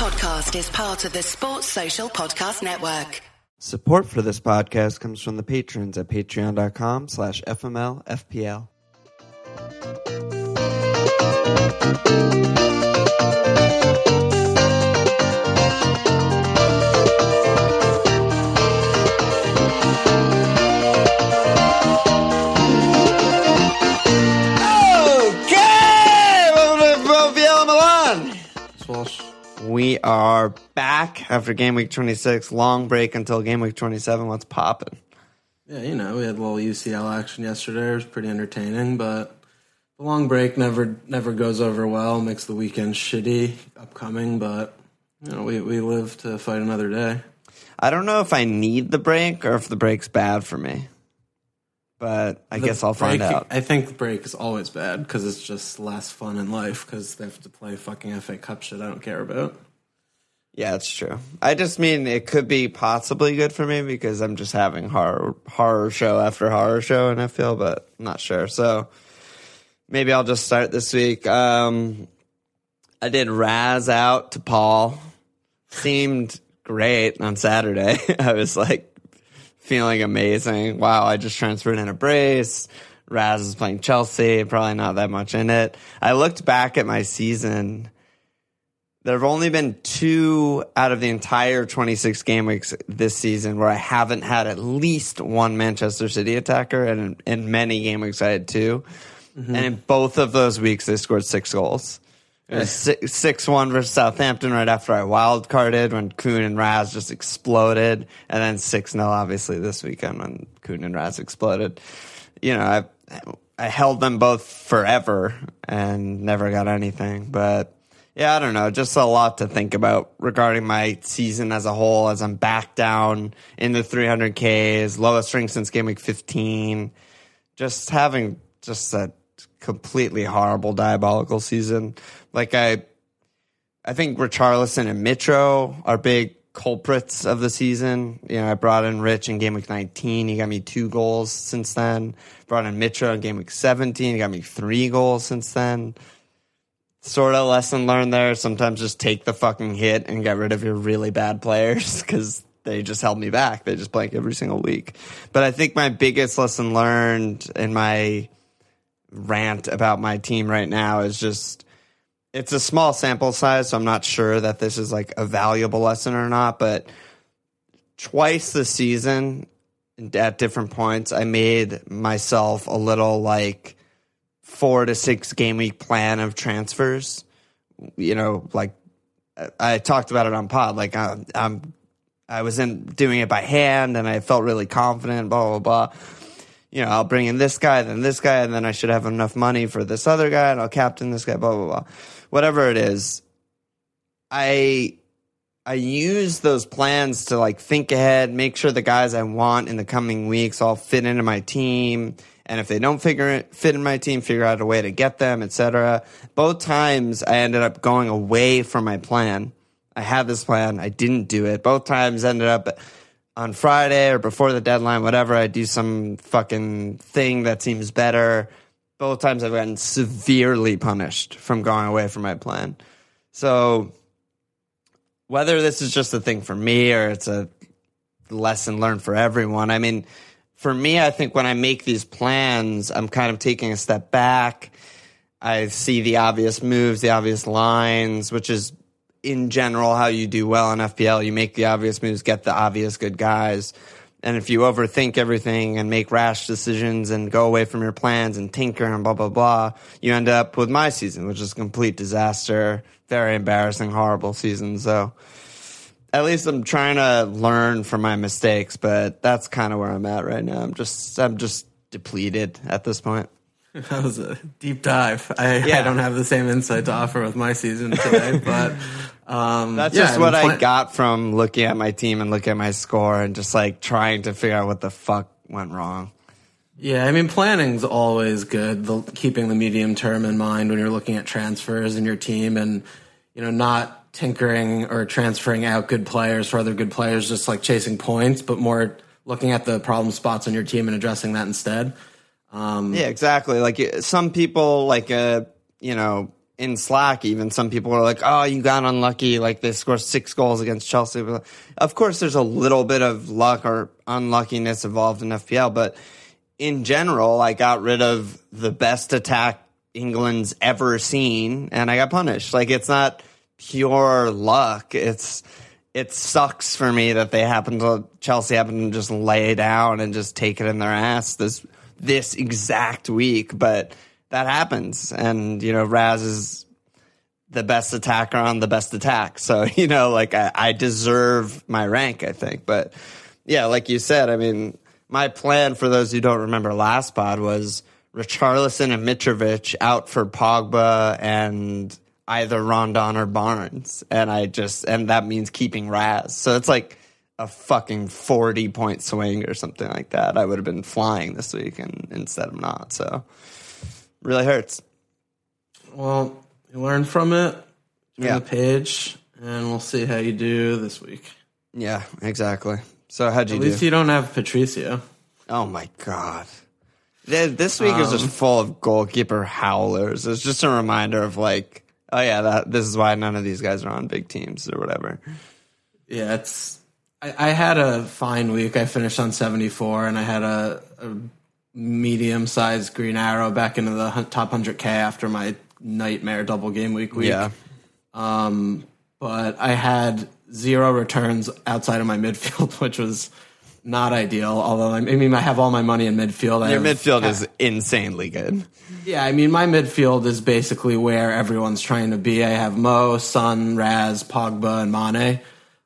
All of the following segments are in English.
podcast is part of the Sports Social Podcast Network. Support for this podcast comes from the patrons at patreon.com slash fmlfpl. Okay! We are back after game week 26. Long break until game week 27. What's popping? Yeah, you know, we had a little UCL action yesterday. It was pretty entertaining, but the long break never never goes over well. Makes the weekend shitty upcoming, but you know, we we live to fight another day. I don't know if I need the break or if the break's bad for me. But I The guess I'll find out. I think the break is always bad because it's just less fun in life because they have to play fucking FA Cup shit I don't care about. Yeah, it's true. I just mean it could be possibly good for me because I'm just having horror horror show after horror show and I feel, but I'm not sure. So maybe I'll just start this week. Um, I did Raz out to Paul. Seemed great on Saturday. I was like feeling amazing. Wow, I just transferred in a brace. Raz is playing Chelsea, probably not that much in it. I looked back at my season. There have only been two out of the entire 26 game weeks this season where I haven't had at least one Manchester City attacker, and in, in many game weeks I had 2 mm-hmm. And in both of those weeks, they scored six goals. Was eh. six one versus Southampton right after I wild carded when Kun and Raz just exploded, and then six 0 obviously this weekend when Kun and Raz exploded. You know, I I held them both forever and never got anything, but yeah, I don't know. Just a lot to think about regarding my season as a whole as I'm back down in the 300Ks, lowest ring since game week 15. Just having just a completely horrible, diabolical season. Like I, I think Richarlison and Mitro are big culprits of the season. You know, I brought in Rich in game week 19. He got me two goals since then. Brought in Mitro in game week 17. He got me three goals since then sort of lesson learned there. Sometimes just take the fucking hit and get rid of your really bad players because they just held me back. They just blank every single week. But I think my biggest lesson learned in my rant about my team right now is just it's a small sample size, so I'm not sure that this is like a valuable lesson or not. But twice this season, at different points, I made myself a little like four to six game week plan of transfers. You know, like I talked about it on pod. Like I'm, I'm I was in doing it by hand, and I felt really confident. Blah blah blah. You know, I'll bring in this guy, then this guy, and then I should have enough money for this other guy, and I'll captain this guy. Blah blah blah. Whatever it is, I I use those plans to like think ahead, make sure the guys I want in the coming weeks all fit into my team. And if they don't figure it, fit in my team, figure out a way to get them, etc. Both times I ended up going away from my plan. I had this plan, I didn't do it. Both times ended up on Friday or before the deadline, whatever. I do some fucking thing that seems better. Both times I've gotten severely punished from going away from my plan. So whether this is just a thing for me or it's a lesson learned for everyone. I mean, for me, I think when I make these plans, I'm kind of taking a step back. I see the obvious moves, the obvious lines, which is in general how you do well in FPL. You make the obvious moves, get the obvious good guys. And if you overthink everything and make rash decisions and go away from your plans and tinker and blah, blah, blah, you end up with my season, which is a complete disaster. Very embarrassing, horrible season. So at least I'm trying to learn from my mistakes, but that's kind of where I'm at right now. I'm just, I'm just depleted at this point. That was a deep dive. I, Yeah. I don't have the same insight to offer with my season today, but um, That's yeah, just what I plan- got from looking at my team and looking at my score and just like trying to figure out what the fuck went wrong. Yeah, I mean, planning's always good. The, keeping the medium term in mind when you're looking at transfers in your team, and you know, not tinkering or transferring out good players for other good players, just like chasing points, but more looking at the problem spots on your team and addressing that instead. Um, Yeah, exactly. Like some people, like uh, you know, in Slack, even some people are like, "Oh, you got unlucky. Like they scored six goals against Chelsea." Of course, there's a little bit of luck or unluckiness involved in FPL, but in general, I got rid of the best attack England's ever seen, and I got punished. Like it's not pure luck. It's it sucks for me that they happen to Chelsea happen to just lay down and just take it in their ass this this exact week, but that happens. And, you know, Raz is the best attacker on the best attack. So, you know, like I, I deserve my rank, I think. But yeah, like you said, I mean, my plan for those who don't remember last pod was Richarlison and Mitrovic out for Pogba and either Rondon or Barnes. And I just, and that means keeping Raz. So it's like, a fucking 40 point swing or something like that. I would have been flying this week and instead of not. So really hurts. Well, you learn from it. Turn Yeah. the page, and we'll see how you do this week. Yeah, exactly. So how'd you At do? least you don't have Patricio. oh my god. This week is um, just full of goalkeeper howlers. It's just a reminder of like, oh yeah, that this is why none of these guys are on big teams or whatever. Yeah, it's. I, I had a fine week. I finished on 74, and I had a, a medium sized green arrow back into the top 100K after my nightmare double game week week. Yeah. Um, but I had zero returns outside of my midfield, which was not ideal. Although I mean, I have all my money in midfield. I Your have- midfield is insanely good. Yeah, I mean, my midfield is basically where everyone's trying to be. I have Mo, Son, Raz, Pogba, and Mane.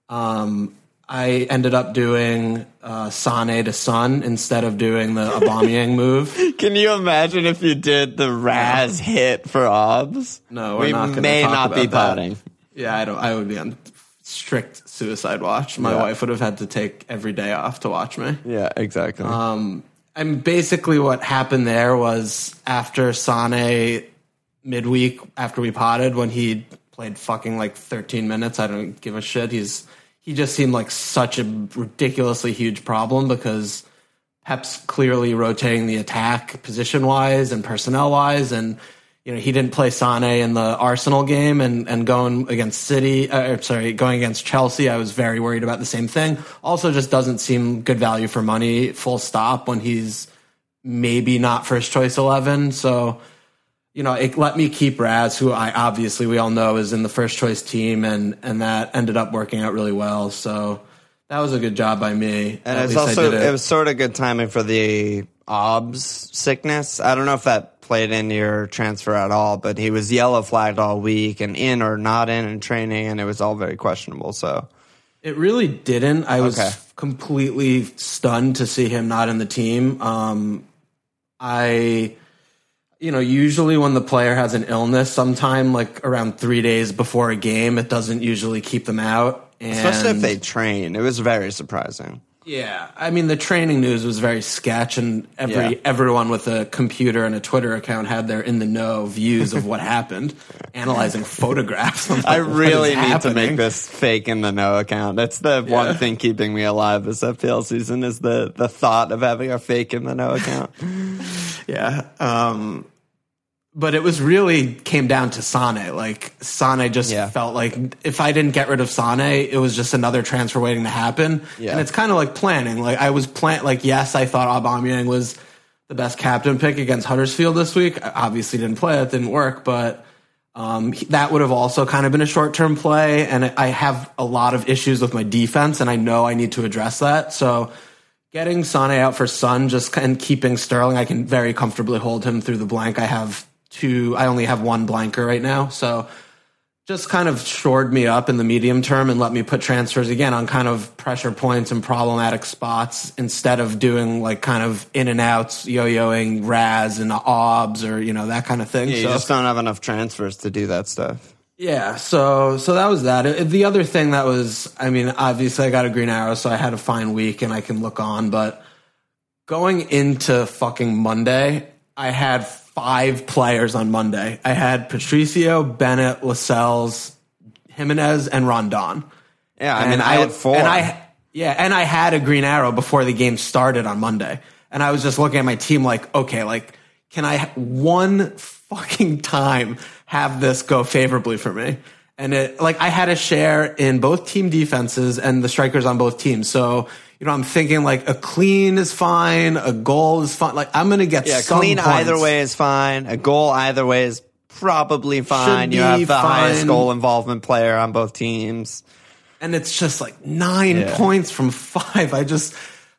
Um, I ended up doing uh, Sane to Son instead of doing the Aubameyang move. Can you imagine if you did the Raz hit for Obs? No, we're we may not be potting. Yeah, I don't. I would be on strict suicide watch. My Yeah. wife would have had to take every day off to watch me. Yeah, exactly. Um, and basically, what happened there was after Sane midweek, after we potted, when he played fucking like 13 minutes, I don't give a shit. He's he just seemed like such a ridiculously huge problem because Pep's clearly rotating the attack position wise and personnel wise, and you know he didn't play Sane in the Arsenal game, and and going against City, uh, sorry, going against Chelsea, I was very worried about the same thing. Also, just doesn't seem good value for money, full stop, when he's maybe not first choice eleven. So you know, it let me keep Raz, who I obviously we all know is in the first choice team, and and that ended up working out really well. So that was a good job by me. And it's also did it. was sort of good timing for the Obs sickness. I don't know if that played in your transfer at all, but he was yellow flagged all week and in or not in in training, and it was all very questionable. So It really didn't. I was Okay. completely stunned to see him not in the team. Um, I, you know, usually when the player has an illness, sometime like around three days before a game, it doesn't usually keep them out. And especially if they train, it was very surprising. Yeah, I mean the training news was very sketch, and every Yeah. everyone with a computer and a Twitter account had their in the know views of what happened, analyzing photographs. Like, I really need to make this fake in the know account. That's the Yeah. one thing keeping me alive this FPL season is the the thought of having a fake in the know account. Yeah. Um, but it was really came down to Sane. Like Sane just Yeah. felt like if I didn't get rid of Sane, it was just another transfer waiting to happen. Yeah. And it's kind of like planning. Like I was plan like yes, I thought Aubameyang was the best captain pick against Huddersfield this week. I obviously didn't play it, didn't work, but um, that would have also kind of been a short term play. And I have a lot of issues with my defense, and I know I need to address that. So getting Sane out for Son just and keeping Sterling, I can very comfortably hold him through the blank. I have two. I only have one blanker right now, so just kind of shored me up in the medium term and let me put transfers again on kind of pressure points and problematic spots instead of doing like kind of in and outs, yo-yoing Raz and Obs or you know that kind of thing. Yeah, you So- just don't have enough transfers to do that stuff. yeah, so so that was that. Uh, The other thing that was, I mean, obviously I got a green arrow, so I had a fine week and I can look on. But going into fucking Monday, I had five players on Monday. I had Patricio, Bennett, Lascelles, Jimenez, and Rondon. Yeah, I mean, I, had four. And I yeah, and I had a green arrow before the game started on Monday, and I was just looking at my team like, okay, like, can I one fucking time have this go favorably for me. And it, like, I had a share in both team defenses and the strikers on both teams. So, you know, I'm thinking like a clean is fine, a goal is fine. Like, I'm going to get Yeah, clean points. either way is fine. A goal either way is probably fine. Should You have the highest goal involvement player on both teams. and it's just like nine Yeah. points from five. I just,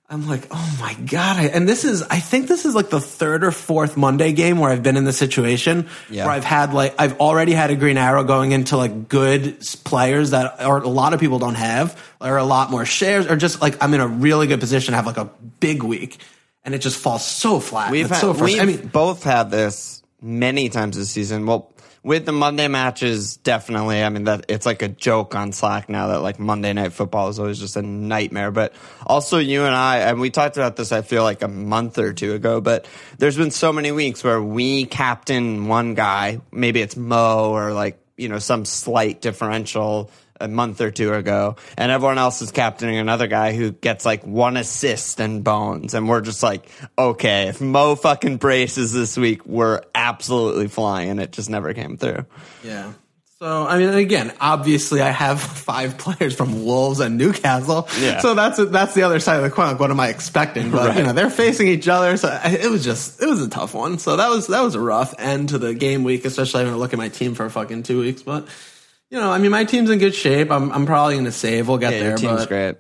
I'm like, oh my god! I, and this is, I think this is like the third or fourth Monday game where I've been in the situation Yeah. where I've had like, I've already had a green arrow going into like good players that, or a lot of people don't have, or a lot more shares, or just like I'm in a really good position to have like a big week, and it just falls so flat. We've, had, so we've. I mean, both had this many times this season. Well, with the Monday matches, definitely. I mean, that it's like a joke on Slack now that like Monday night football is always just a nightmare. But also, you and I, and we talked about this. I feel like a month or two ago. But there's been so many weeks where we captain one guy. Maybe it's Mo or like you know some slight differential a month or two ago, and everyone else is captaining another guy who gets like one assist and bones, and we're just like, okay, if Mo fucking braces this week, we're absolutely flying, and it just never came through. Yeah. So I mean, again, obviously, I have five players from Wolves and Newcastle. Yeah. So that's that's the other side of the coin. Like, what am I expecting? But you know, they're facing each other, so it was just it was a tough one. So that was that was a rough end to the game week, especially having to look at my team for fucking two weeks. But you know, I mean, my team's in good shape. I'm I'm probably going to save. We'll get Yeah, there. your team's but great.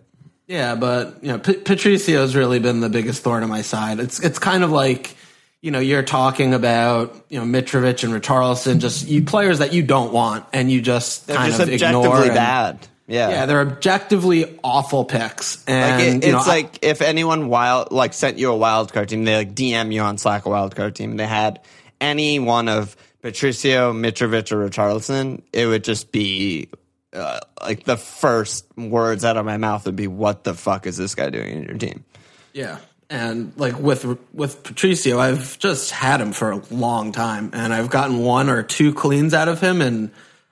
yeah, but you know, P- Patricio's really been the biggest thorn in my side. It's it's kind of like you know you're talking about you know Mitrovic and Richarlison, just you players that you don't want, and you just They're kind just of ignore. and- bad. Yeah. Yeah, they're objectively awful picks, Like and it, you know, it's I- like if anyone wild like sent you a wild card team, they like DM you on Slack a wild card team. They had any one of Patricio, Mitrovic, or Richarlison, it would just be uh, like the first words out of my mouth would be, "What the fuck is this guy doing in your team?" Yeah, and like with with Patricio, I've just had him for a long time, and I've gotten one or two cleans out of him, and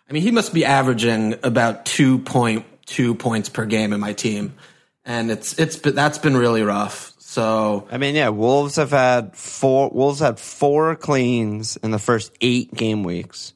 I mean he must be averaging about two point two points per game in my team, and it's it's that's been really rough. So I mean, yeah, Wolves have had four. Wolves had four cleans in the first eight game weeks,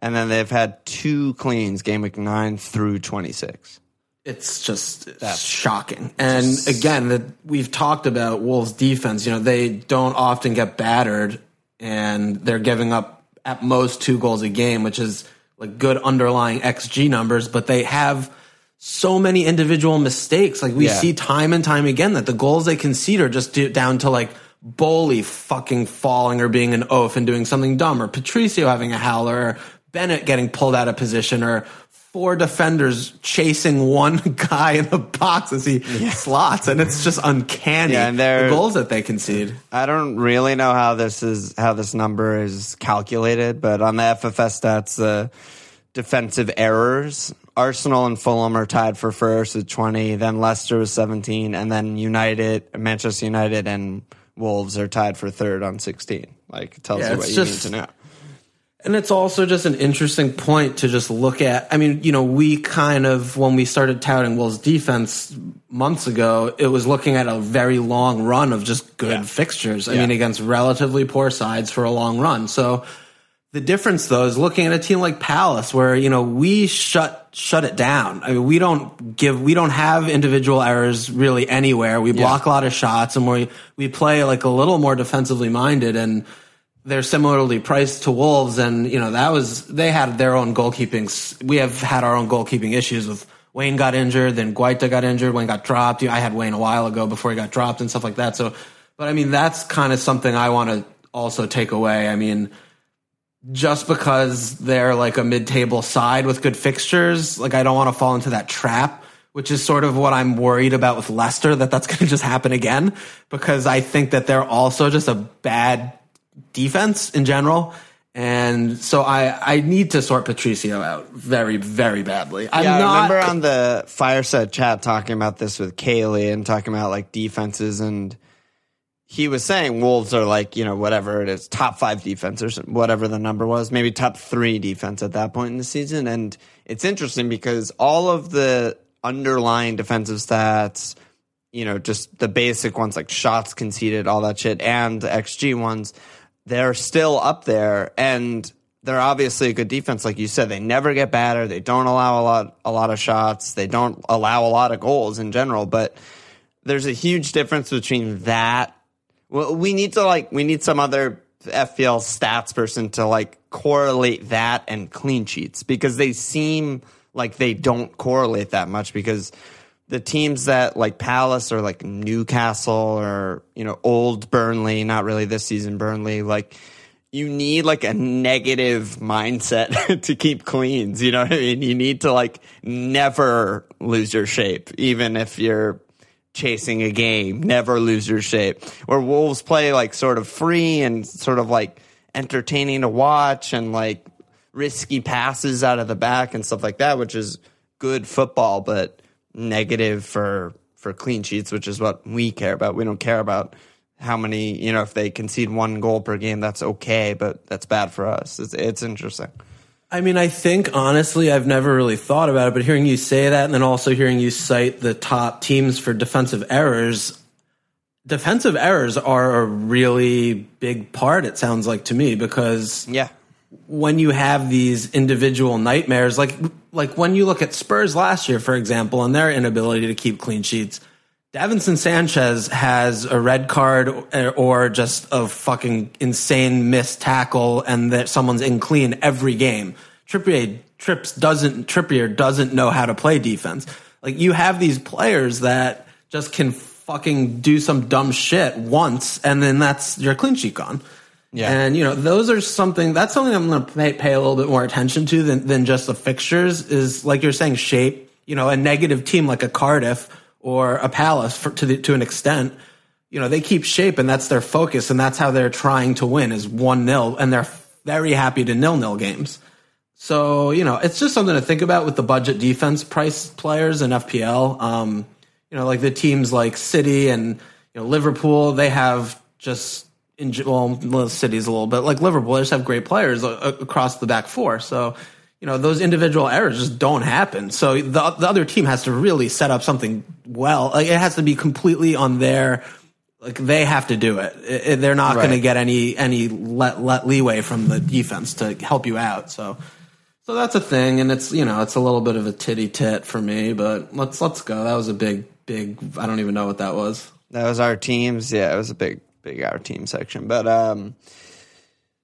and then they've had two cleans game week nine through twenty six. it's just That's shocking. And again, that we've talked about Wolves defense, you know, they don't often get battered and they're giving up at most two goals a game, which is like good underlying XG numbers, but they have so many individual mistakes. Like we Yeah. see time and time again that the goals they concede are just do- down to like Boly fucking falling or being an oaf and doing something dumb, or Patricio having a howler, or Bennett getting pulled out of position, or four defenders chasing one guy in the box as he slots, and it's just uncanny. Yeah, and the goals that they concede. I don't really know how this is how this number is calculated, but on the FFS stats, the defensive errors, Arsenal and Fulham are tied for first with twenty. Then Leicester with seventeen, and then United, Manchester United, and Wolves are tied for third on sixteen. Like it tells Yeah, you what you just- need to know. And it's also just an interesting point to just look at. I mean, you know, we kind of, when we started touting Wolves defense months ago, it was looking at a very long run of just good Yeah. fixtures. I Yeah. mean, against relatively poor sides for a long run. So the difference though is looking at a team like Palace where, you know, we shut, shut it down. I mean, we don't give, we don't have individual errors really anywhere. We block a lot of shots and we, we play like a little more defensively minded and, they're similarly priced to Wolves, and you know that was they had their own goalkeeping. We have had our own goalkeeping issues with Wayne got injured, then Guaita got injured, Wayne got dropped. I had Wayne a while ago before he got dropped and stuff like that. So, but I mean that's kind of something I want to also take away. I mean, just because they're like a mid-table side with good fixtures, like I don't want to fall into that trap. Which is sort of what I'm worried about with Leicester that that's going to just happen again because I think that they're also just a bad defense in general. And so I, I need to sort Patricio out very, very badly. I'm yeah, not, I remember on the fireside chat talking about this with Kaylee and talking about like defenses and he was saying Wolves are like, you know, whatever it is, top five defense or whatever the number was, maybe top three defense at that point in the season. And it's interesting because all of the underlying defensive stats, you know, just the basic ones like shots conceded, all that shit, and XG ones, they're still up there. And they're obviously a good defense, like you said. They never get battered. They don't allow a lot a lot of shots. They don't allow a lot of goals in general. But there's a huge difference between that. Well, we need to like we need some other FPL stats person to like correlate that and clean sheets because they seem like they don't correlate that much because the teams that like Palace or like Newcastle or you know old Burnley, not really this season Burnley, like you need like a negative mindset to keep cleans. You know what I mean? You need to like never lose your shape, even if you're chasing a game. Never lose your shape. Where Wolves play like sort of free and sort of like entertaining to watch and like risky passes out of the back and stuff like that, which is good football, but negative for for clean sheets, which is what we care about. We don't care about how many, you know, if they concede one goal per game, that's okay, but that's bad for us. It's, it's interesting. I mean, I think honestly, I've never really thought about it, but hearing you say that and then also hearing you cite the top teams for defensive errors, defensive errors are a really big part, it sounds like to me, because Yeah. when you have these individual nightmares, like like when you look at Spurs last year, for example, and their inability to keep clean sheets, Davinson Sanchez has a red card or just a fucking insane missed tackle, and that someone's in clean every game. Trippier trips doesn't Trippier doesn't know how to play defense. Like you have these players that just can fucking do some dumb shit once, and then that's your clean sheet gone. Yeah. And you know, those are something that's something I'm going to pay, pay a little bit more attention to than than just the fixtures. Is like you're saying, shape. You know, a negative team like a Cardiff or a Palace for, to the, to an extent. You know, they keep shape, and that's their focus, and that's how they're trying to win is one 0 and they're very happy to nil nil games. So you know, it's just something to think about with the budget defense price players in FPL. Um, you know, like the teams like City and you know Liverpool, they have just in well, City's a little bit like Liverpool. They just have great players across the back four. So you know those individual errors just don't happen. So the the other team has to really set up something well. Like it has to be completely on their like they have to do it. It- they're not going to get any any let let leeway from the defense to help you out. So. So that's a thing, and it's you know it's a little bit of a titty tit for me, but let's let's go. That was a big big. I don't even know what that was. That was our teams. Yeah, it was a big, big our team section. But um,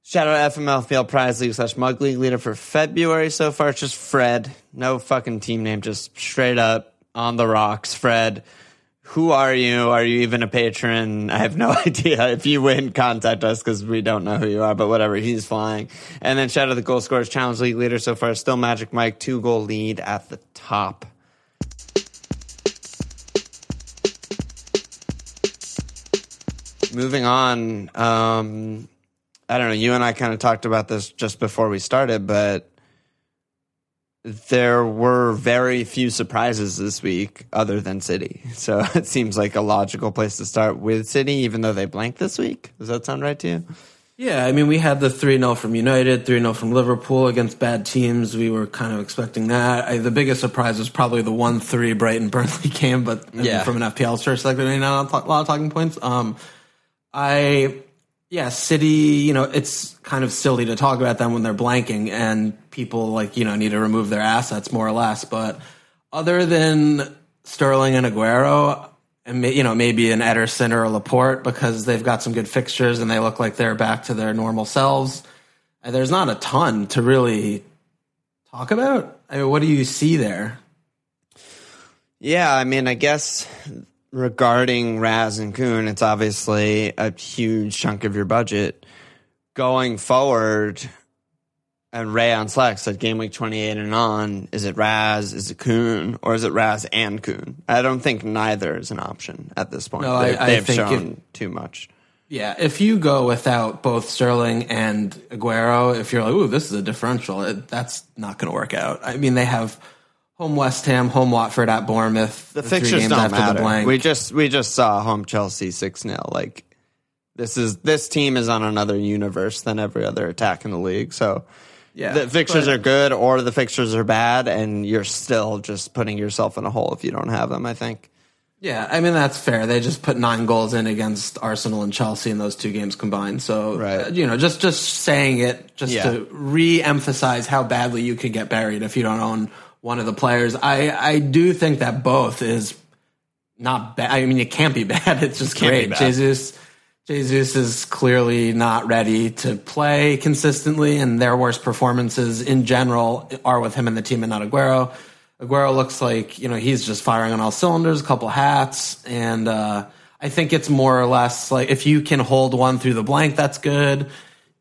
shout out FML Field Prize League slash Mug League leader for February so far. It's just Fred. No fucking team name, just straight up on the rocks. Fred, who are you? Are you even a patron? I have no idea. If you win, contact us because we don't know who you are, but whatever. He's flying. And then shout out the Goal Scorers Challenge League leader so far. Still Magic Mike, two goal lead at the top. moving on um i don't know you and i kind of talked about this just before we started but there were very few surprises this week other than city so it seems like a logical place to start with city even though they blanked this week does that sound right to you Yeah, I mean we had the three 0 from United, three 0 from Liverpool against bad teams. We were kind of expecting that. I, the biggest surprise was probably the one three Brighton Burnley game, but Yeah. from an FPL perspective, you know, a lot of talking points. Um, I yeah, City. You know, it's kind of silly to talk about them when they're blanking, and people like you know need to remove their assets more or less. But other than Sterling and Aguero, and you know maybe an Ederson or a Laporte because they've got some good fixtures and they look like they're back to their normal selves. uh, There's not a ton to really talk about. I mean, what do you see there? Yeah, I mean, I guess regarding Raz and Kun, it's obviously a huge chunk of your budget. Going forward, and Ray on Slack said game week 28 and on, is it Raz, is it Kun, or is it Raz and Kuhn? I don't think neither is an option at this point. No, I- They've, I they've think shown too much. Yeah, if you go without both Sterling and Aguero, if you're like, "Ooh, this is a differential," it, that's not going to work out. I mean, they have home West Ham, home Watford at Bournemouth. The three fixtures don't after the matter. blank. We just we just saw home Chelsea six 0 Like this is this team is on another universe than every other attack in the league. So Yeah, the fixtures but- are good or the fixtures are bad, and you're still just putting yourself in a hole if you don't have them. I think. Yeah, I mean that's fair. They just put nine goals in against Arsenal and Chelsea in those two games combined. So, Right. uh, you know, just just saying it just Yeah. to re-emphasize how badly you could get buried if you don't own one of the players. I I do think that both is not bad. I mean, it can't be bad. It's just be great. Jesus, Jesus is clearly not ready to play consistently, and their worst performances in general are with him and the team, and not Aguero. Aguero looks like you know he's just firing on all cylinders, a couple hats, and uh, I think it's more or less like if you can hold one through the blank, that's good.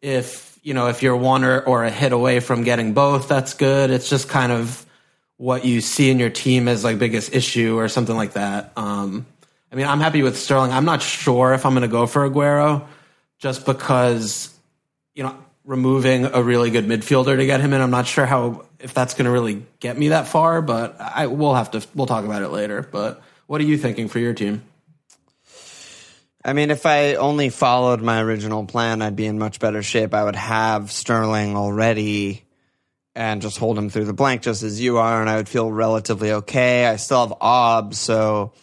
If you know if you're one or, or a hit away from getting both, that's good. It's just kind of what you see in your team as like biggest issue or something like that. Um, I mean, I'm happy with Sterling. I'm not sure if I'm going to go for Aguero just because, you know, removing a really good midfielder to get him in, I'm not sure how, if that's going to really get me that far, but I will have to, we'll talk about it later. But what are you thinking for your team? I mean, if I only followed my original plan, I'd be in much better shape. I would have Sterling already and just hold him through the blank, just as you are, and I would feel relatively okay. I still have Obbs, so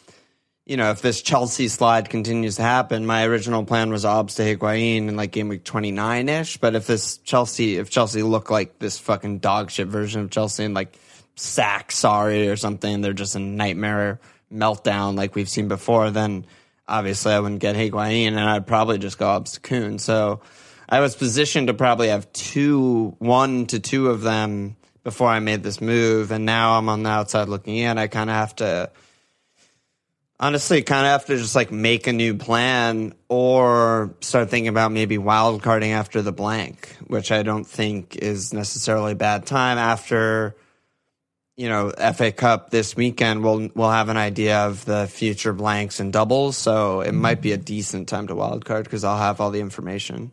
you know, if this Chelsea slide continues to happen, my original plan was Obbs to Higuain in like game week twenty nine ish. But if this Chelsea, if Chelsea look like this fucking dog shit version of Chelsea and like sack Sarri or something, they're just a nightmare meltdown like we've seen before, then obviously I wouldn't get Higuain and I'd probably just go Obbs to Kun. So I was positioned to probably have two, one to two of them before I made this move, and now I'm on the outside looking in. I kind of have to honestly kind of have to just like make a new plan or start thinking about maybe wild carding after the blank, which I don't think is necessarily a bad time after you know FA Cup this weekend. We'll we'll have an idea of the future blanks and doubles, so it might be a decent time to wild card because I'll have all the information.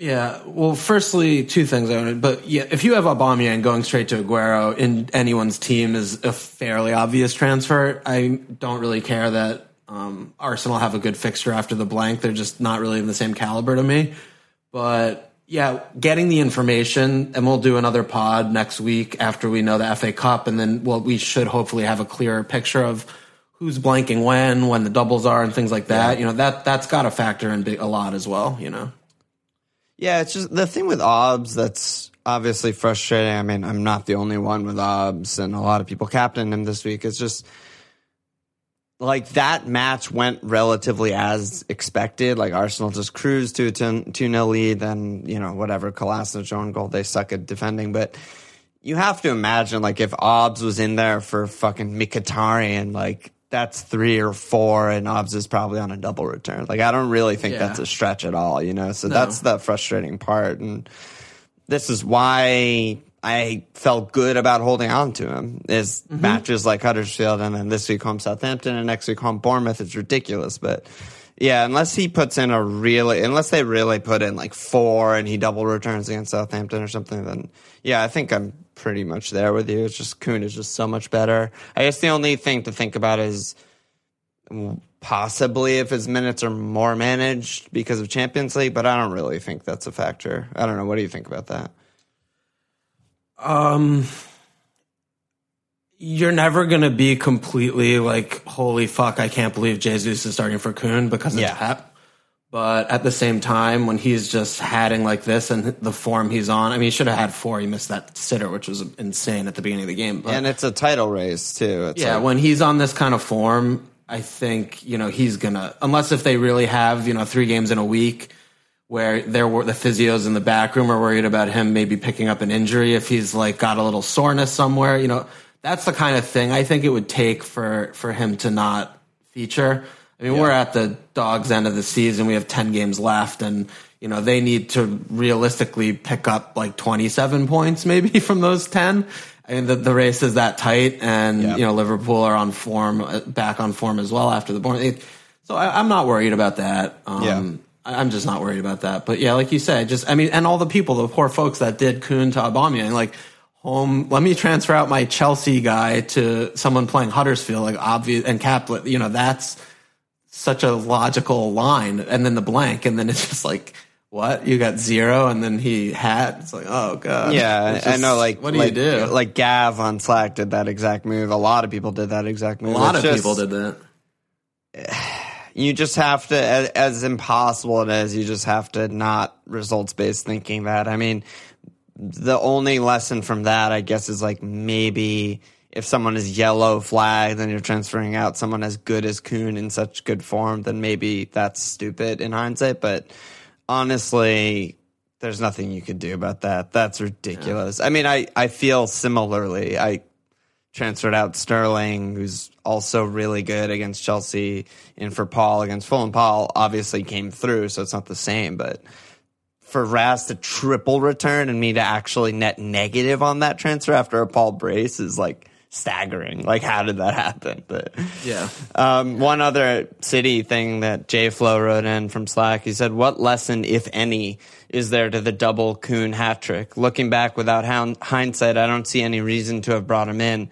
Yeah. Well, firstly, two things I wanted, but yeah, if you have Aubameyang going straight to Aguero in anyone's team is a fairly obvious transfer. I don't really care that um, Arsenal have a good fixture after the blank. They're just not really in the same caliber to me. But yeah, getting the information, and we'll do another pod next week after we know the FA Cup, and then well, we should hopefully have a clearer picture of who's blanking when, when the doubles are, and things like that. You know that that's got to factor in a lot as well. You know. Yeah, it's just the thing with OBS that's obviously frustrating. I mean, I'm not the only one with OBS, and a lot of people captained him this week. It's just like that match went relatively as expected. Like Arsenal just cruised to a 2 0 lead, then, you know, whatever, Kolasinac own goal, they suck at defending. But you have to imagine, like, if OBS was in there for fucking Mkhitaryan, like, that's three or four, and OBS is probably on a double return. Like, I don't really think Yeah. that's a stretch at all, you know? So that's the frustrating part. And this is why I felt good about holding on to him. Is mm-hmm. matches like Huddersfield and then this week home Southampton and next week home Bournemouth. It's ridiculous, but yeah, unless he puts in a really, unless they really put in like four and he double returns against Southampton or something, then yeah, I think I'm pretty much there with you. It's just Kun is just so much better. I guess the only thing to think about is possibly if his minutes are more managed because of Champions League, but I don't really think that's a factor. I don't know. What do you think about that? Um, you're never going to be completely like, holy fuck, I can't believe Jesus is starting for Kun because of Yeah. Pep. But at the same time, when he's just hatting like this and the form he's on, I mean, he should have had four. He missed that sitter, which was insane at the beginning of the game. But And it's a title race too. It's yeah, like- when he's on this kind of form, I think you know he's gonna unless if they really have you know three games in a week where they're the physios in the back room are worried about him maybe picking up an injury if he's like got a little soreness somewhere. You know, that's the kind of thing I think it would take for for him to not feature. I mean, we're at the dog's end of the season. We have 10 games left and, you know, they need to realistically pick up like 27 points maybe from those 10. I mean, the, the race is that tight and, Yeah. you know, Liverpool are on form, uh, back on form as well after the born. So I, I'm not worried about that. Um, Yeah. I'm just not worried about that. But yeah, like you said, just, I mean, and all the people, the poor folks that did Kun to Aubameyang, like, home, let me transfer out my Chelsea guy to someone playing Huddersfield, like obvious, and Caplet, you know, that's, such a logical line and then the blank and then it's just like what you got zero and then he had it's like oh god Yeah, It's I know. Like, what do like, you do Like Gav on Slack did that exact move. A lot of people did that exact move. a lot It's of just- people did that you just have to, as, as impossible it is, you just have to not results based thinking that. I mean, the only lesson from that, I guess, is like maybe if someone is yellow flagged and you're transferring out someone as good as Kun in such good form, then maybe that's stupid in hindsight. But honestly, there's nothing you could do about that. That's ridiculous. Yeah. I mean, I, I feel similarly. I transferred out Sterling, who's also really good against Chelsea, and for Paul against Fulham. Paul obviously came through, so it's not the same, but for Ras to triple return and me to actually net negative on that transfer after a Paul brace is like staggering. Like, how did that happen? But yeah. Um, one other city thing that J Flow wrote in from Slack, he said, "What lesson, if any, is there to the double Kun hat trick? Looking back without hindsight, I don't see any reason to have brought him in.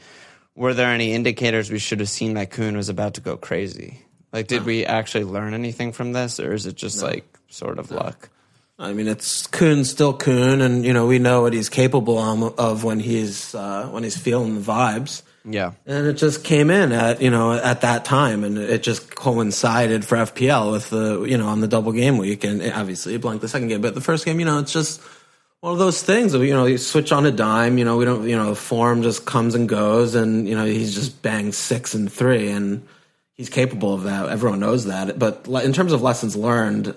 Were there any indicators we should have seen that Kun was about to go crazy? Like, did no. we actually learn anything from this, or is it just no. like sort of no. luck?" I mean, it's Kun still Kun, and you know we know what he's capable of when he's uh, when he's feeling the vibes. Yeah, and it just came in at you know at that time, and it just coincided for FPL with the you know on the double game week, and obviously it blanked the second game, but the first game, you know, it's just one of those things. You know, you switch on a dime. You know, we don't. You know, form just comes and goes, and you know he's just banged six and three, and he's capable of that. Everyone knows that. But in terms of lessons learned,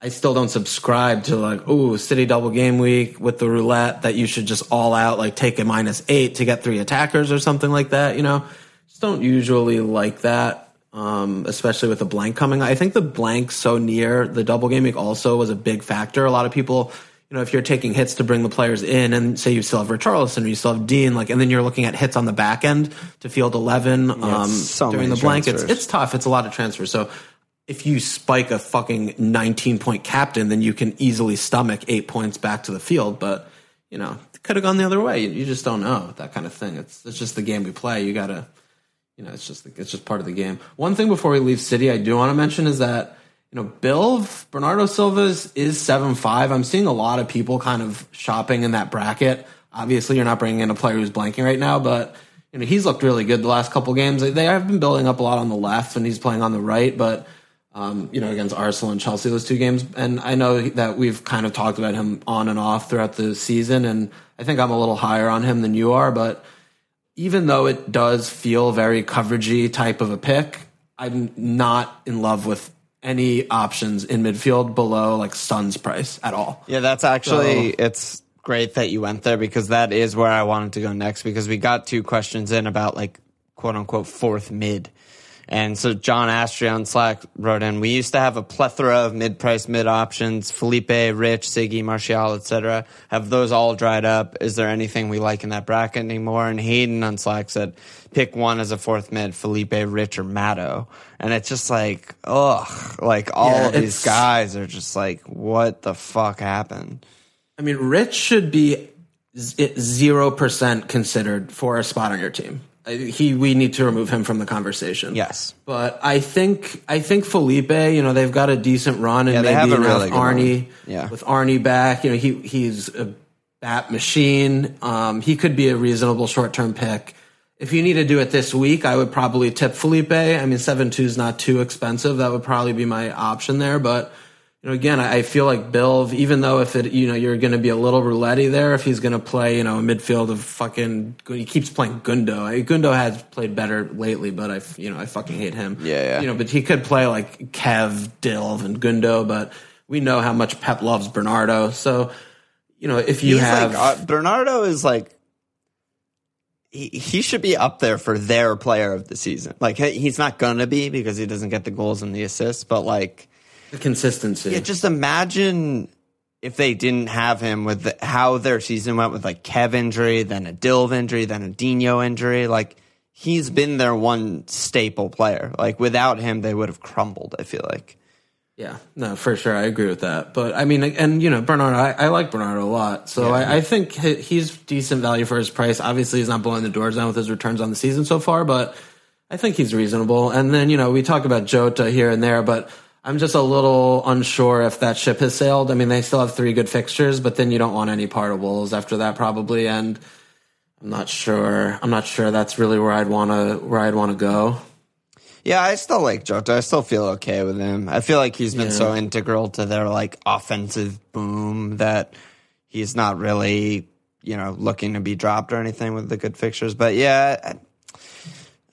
I still don't subscribe to like, oh, city double game week with the roulette that you should just all out like take a minus eight to get three attackers or something like that. You know, just don't usually like that, um, especially with the blank coming. I think the blank so near the double game week also was a big factor. A lot of people, you know, if you're taking hits to bring the players in, and say you still have Richarlison or you still have Dean, like, and then you're looking at hits on the back end to field eleven yeah, um, so during the blank. It's, it's tough. It's a lot of transfers. So if you spike a fucking 19 point captain, then you can easily stomach eight points back to the field. But, you know, it could have gone the other way. You, you, just don't know that kind of thing. It's, it's just the game we play. You gotta, you know, it's just, it's just part of the game. One thing before we leave City, I do want to mention is that, you know, Bill Bernardo Silva's is seven five. I'm seeing a lot of people kind of shopping in that bracket. Obviously, you're not bringing in a player who's blanking right now, but you know he's looked really good the last couple games. They have been building up a lot on the left, and he's playing on the right, but um, you know, against Arsenal and Chelsea, those two games. And I know that we've kind of talked about him on and off throughout the season, and I think I'm a little higher on him than you are. But even though it does feel very coveragey type of a pick, I'm not in love with any options in midfield below like Son's price at all. Yeah, that's actually so, it's great that you went there because that is where I wanted to go next because we got two questions in about like quote unquote fourth mid and so John Astria on Slack wrote in, we used to have a plethora of mid-price mid options, Felipe, Rich, Siggy, Martial, etc. Have those all dried up? Is there anything we like in that bracket anymore? And Hayden on Slack said, pick one as a fourth mid, Felipe, Rich, or Matto. And it's just like, ugh, like all yeah, of these guys are just like, what the fuck happened? I mean, Rich should be zero percent considered for a spot on your team he we need to remove him from the conversation. Yes, but I think I think Felipe, you know, they've got a decent run, and yeah, maybe a really Arnie, yeah. with Arnie back, you know, he he's a bat machine. Um, he could be a reasonable short term pick. If you need to do it this week, I would probably tip Felipe. I mean, seven two is not too expensive. That would probably be my option there, but you know, again, I feel like Bill, even though if it, you know, you're going to be a little roulette there, if he's going to play, you know, a midfield of fucking, he keeps playing Gundo. Gundo has played better lately, but I, you know, I fucking hate him. Yeah, yeah. You know, but he could play like Kev, Dilv, and Gundo, but we know how much Pep loves Bernardo. So, you know, if you he's have. Like, uh, Bernardo is like, he, he should be up there for their player of the season. Like, he's not going to be because he doesn't get the goals and the assists, but like, the consistency. Yeah, just imagine if they didn't have him with the, how their season went with like Kev injury, then a Dilv injury, then a Dino injury. Like he's been their one staple player. Like without him, they would have crumbled. I feel like. Yeah, no, for sure, I agree with that. But I mean, and you know, Bernard, I, I like Bernard a lot, so yeah. I, I, think he's decent value for his price. Obviously, he's not blowing the doors down with his returns on the season so far, but I think he's reasonable. And then you know, we talk about Jota here and there, but I'm just a little unsure if that ship has sailed. I mean, they still have three good fixtures, but then you don't want any part of Wolves after that, probably. And I'm not sure. I'm not sure that's really where I'd want to where I'd want to go. Yeah, I still like Jota. I still feel okay with him. I feel like he's been Yeah. so integral to their like offensive boom that he's not really, you know, looking to be dropped or anything with the good fixtures. But yeah,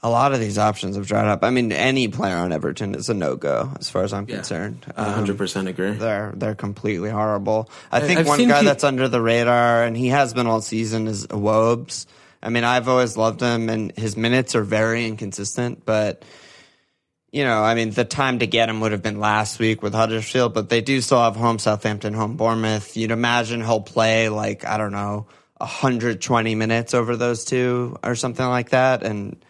a lot of these options have dried up. I mean, any player on Everton is a no go as far as I'm concerned. I Um, 100% agree. they're they're completely horrible. I think I've one guy pe- that's under the radar, and he has been all season, is Wobes. I mean, I've always loved him, and his minutes are very inconsistent. But you know, I mean, the time to get him would have been last week with Huddersfield, but they do still have home Southampton, home Bournemouth. You'd imagine he'll play like I don't know, 120 minutes over those two or something like that, and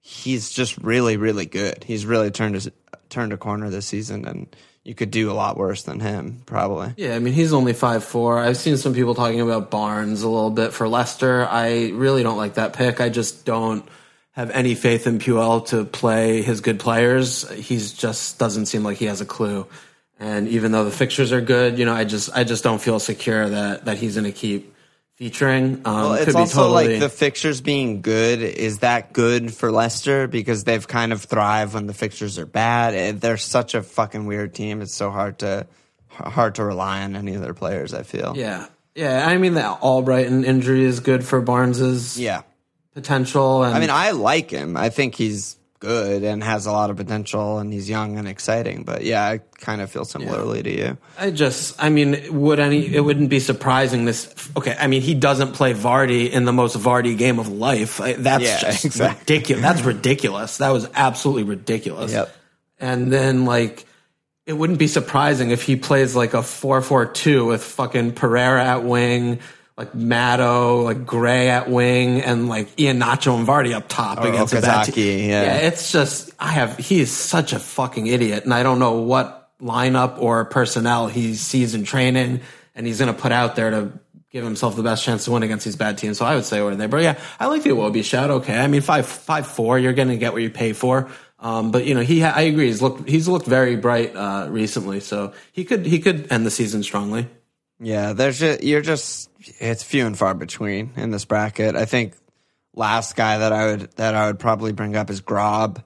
he's just really, really good. He's really turned his, turned a corner this season, and you could do a lot worse than him, probably. Yeah, I mean he's only five four. I've seen some people talking about Barnes a little bit for Leicester. I really don't like that pick. I just don't have any faith in Puel to play his good players. He's just doesn't seem like he has a clue. And even though the fixtures are good, you know, I just I just don't feel secure that that he's going to keep featuring. Um, Well, could it's be also totally, like the fixtures being good. Is that good for Leicester because they've kind of thrived when the fixtures are bad? They're such a fucking weird team. It's so hard to hard to rely on any of their players. I feel. yeah, yeah. I mean the Albrighton injury is good for Barnes's Yeah. potential. And I mean, I like him. I think he's good and has a lot of potential, and he's young and exciting. But yeah, I kind of feel similarly to you. I just, I mean, would any? It wouldn't be surprising. This, okay. I mean, he doesn't play Vardy in the most Vardy game of life. That's Yeah, just exactly. ridiculous. That's ridiculous. That was absolutely ridiculous. Yep. And then like, it wouldn't be surprising if he plays like a four-four-two with fucking Pereira at wing. Like Maddo, like Gray at wing, and like Iheanacho and Vardy up top Or against a bad Okazaki, team. yeah. it's just I have he is such a fucking idiot, and I don't know what lineup or personnel he sees in training, and he's going to put out there to give himself the best chance to win against these bad teams. So I would say we're there, but yeah, I like the Iwobi shout. Okay, I mean five five four, you're going to get what you pay for. Um, but you know he, ha- I agree. He's looked he's looked very bright uh, recently, so he could he could end the season strongly. Yeah, there's just you're just it's few and far between in this bracket. I think last guy that I would that I would probably bring up is Gross.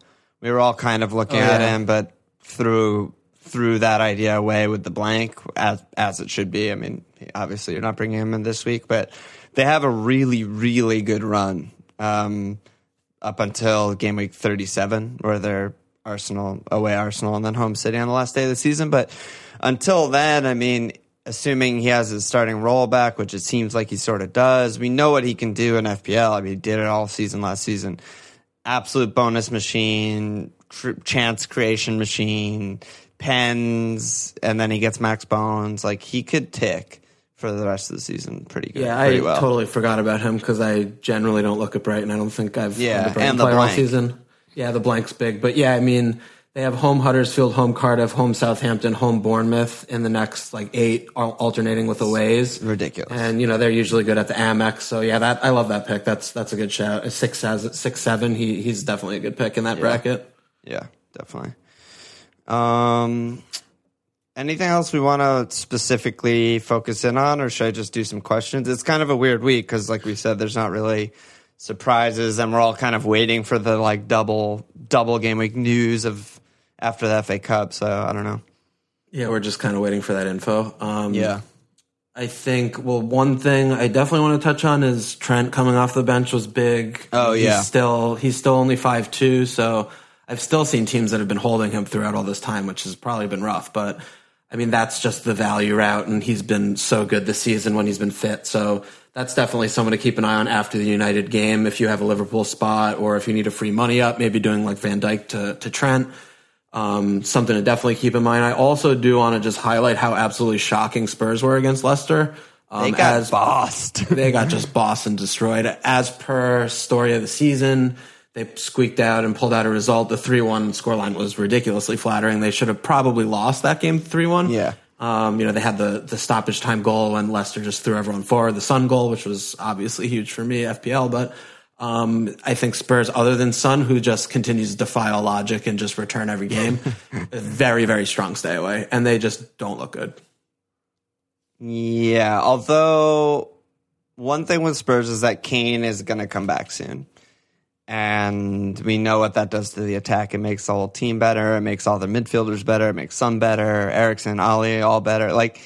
We were all kind of looking Oh, at him, but threw threw that idea away with the blank as as it should be. I mean, obviously you're not bringing him in this week, but they have a really really good run um, up until game week 37, where they're Arsenal away Arsenal and then home City on the last day of the season. But until then, I mean, assuming he has his starting role back, which it seems like he sort of does, we know what he can do in FPL. I mean, he did it all season last season. Absolute bonus machine, tr- chance creation machine, pens, and then he gets max bones. Like he could tick for the rest of the season pretty good. Yeah, I well. totally forgot about him because I generally don't look at Brighton. I don't think I've Yeah, Brighton and the player all blank. season. Yeah, the blank's big, but yeah, I mean they have home Huddersfield, home Cardiff, home Southampton, home Bournemouth in the next like eight, al- alternating with aways. Ridiculous. And you know they're usually good at the Amex, so yeah, that I love that pick. That's that's a good shout. Six has six seven. He he's definitely a good pick in that bracket. Yeah, definitely. Um, anything else we want to specifically focus in on, or should I just do some questions? It's kind of a weird week because, like we said, there's not really surprises, and we're all kind of waiting for the like double double game week news of after the FA Cup. So I don't know. Yeah, we're just kind of waiting for that info. Um, Yeah, I think, well, one thing I definitely want to touch on is Trent coming off the bench was big. Oh, he's yeah. Still, he's still only five two, so I've still seen teams that have been holding him throughout all this time, which has probably been rough. But I mean, that's just the value route, and he's been so good this season when he's been fit. So that's definitely someone to keep an eye on after the United game. If you have a Liverpool spot, or if you need a free money up, maybe doing like Van Dijk to to Trent. Um, something to definitely keep in mind. I also do want to just highlight how absolutely shocking Spurs were against Leicester. Um, they got as bossed. they got just bossed and destroyed. As per story of the season, they squeaked out and pulled out a result. The 3 1 scoreline was ridiculously flattering. They should have probably lost that game 3 1. Yeah. Um, you know, they had the, the stoppage time goal and Leicester just threw everyone forward, the Son goal, which was obviously huge for me, FPL. But um, I think Spurs, other than Son, who just continues to defy all logic and just return every game, very, very strong stay away. And they just don't look good. Yeah, although one thing with Spurs is that Kane is going to come back soon. and we know what that does to the attack. It makes the whole team better. It makes all the midfielders better. It makes Son better. Eriksen, Alli, all better. Like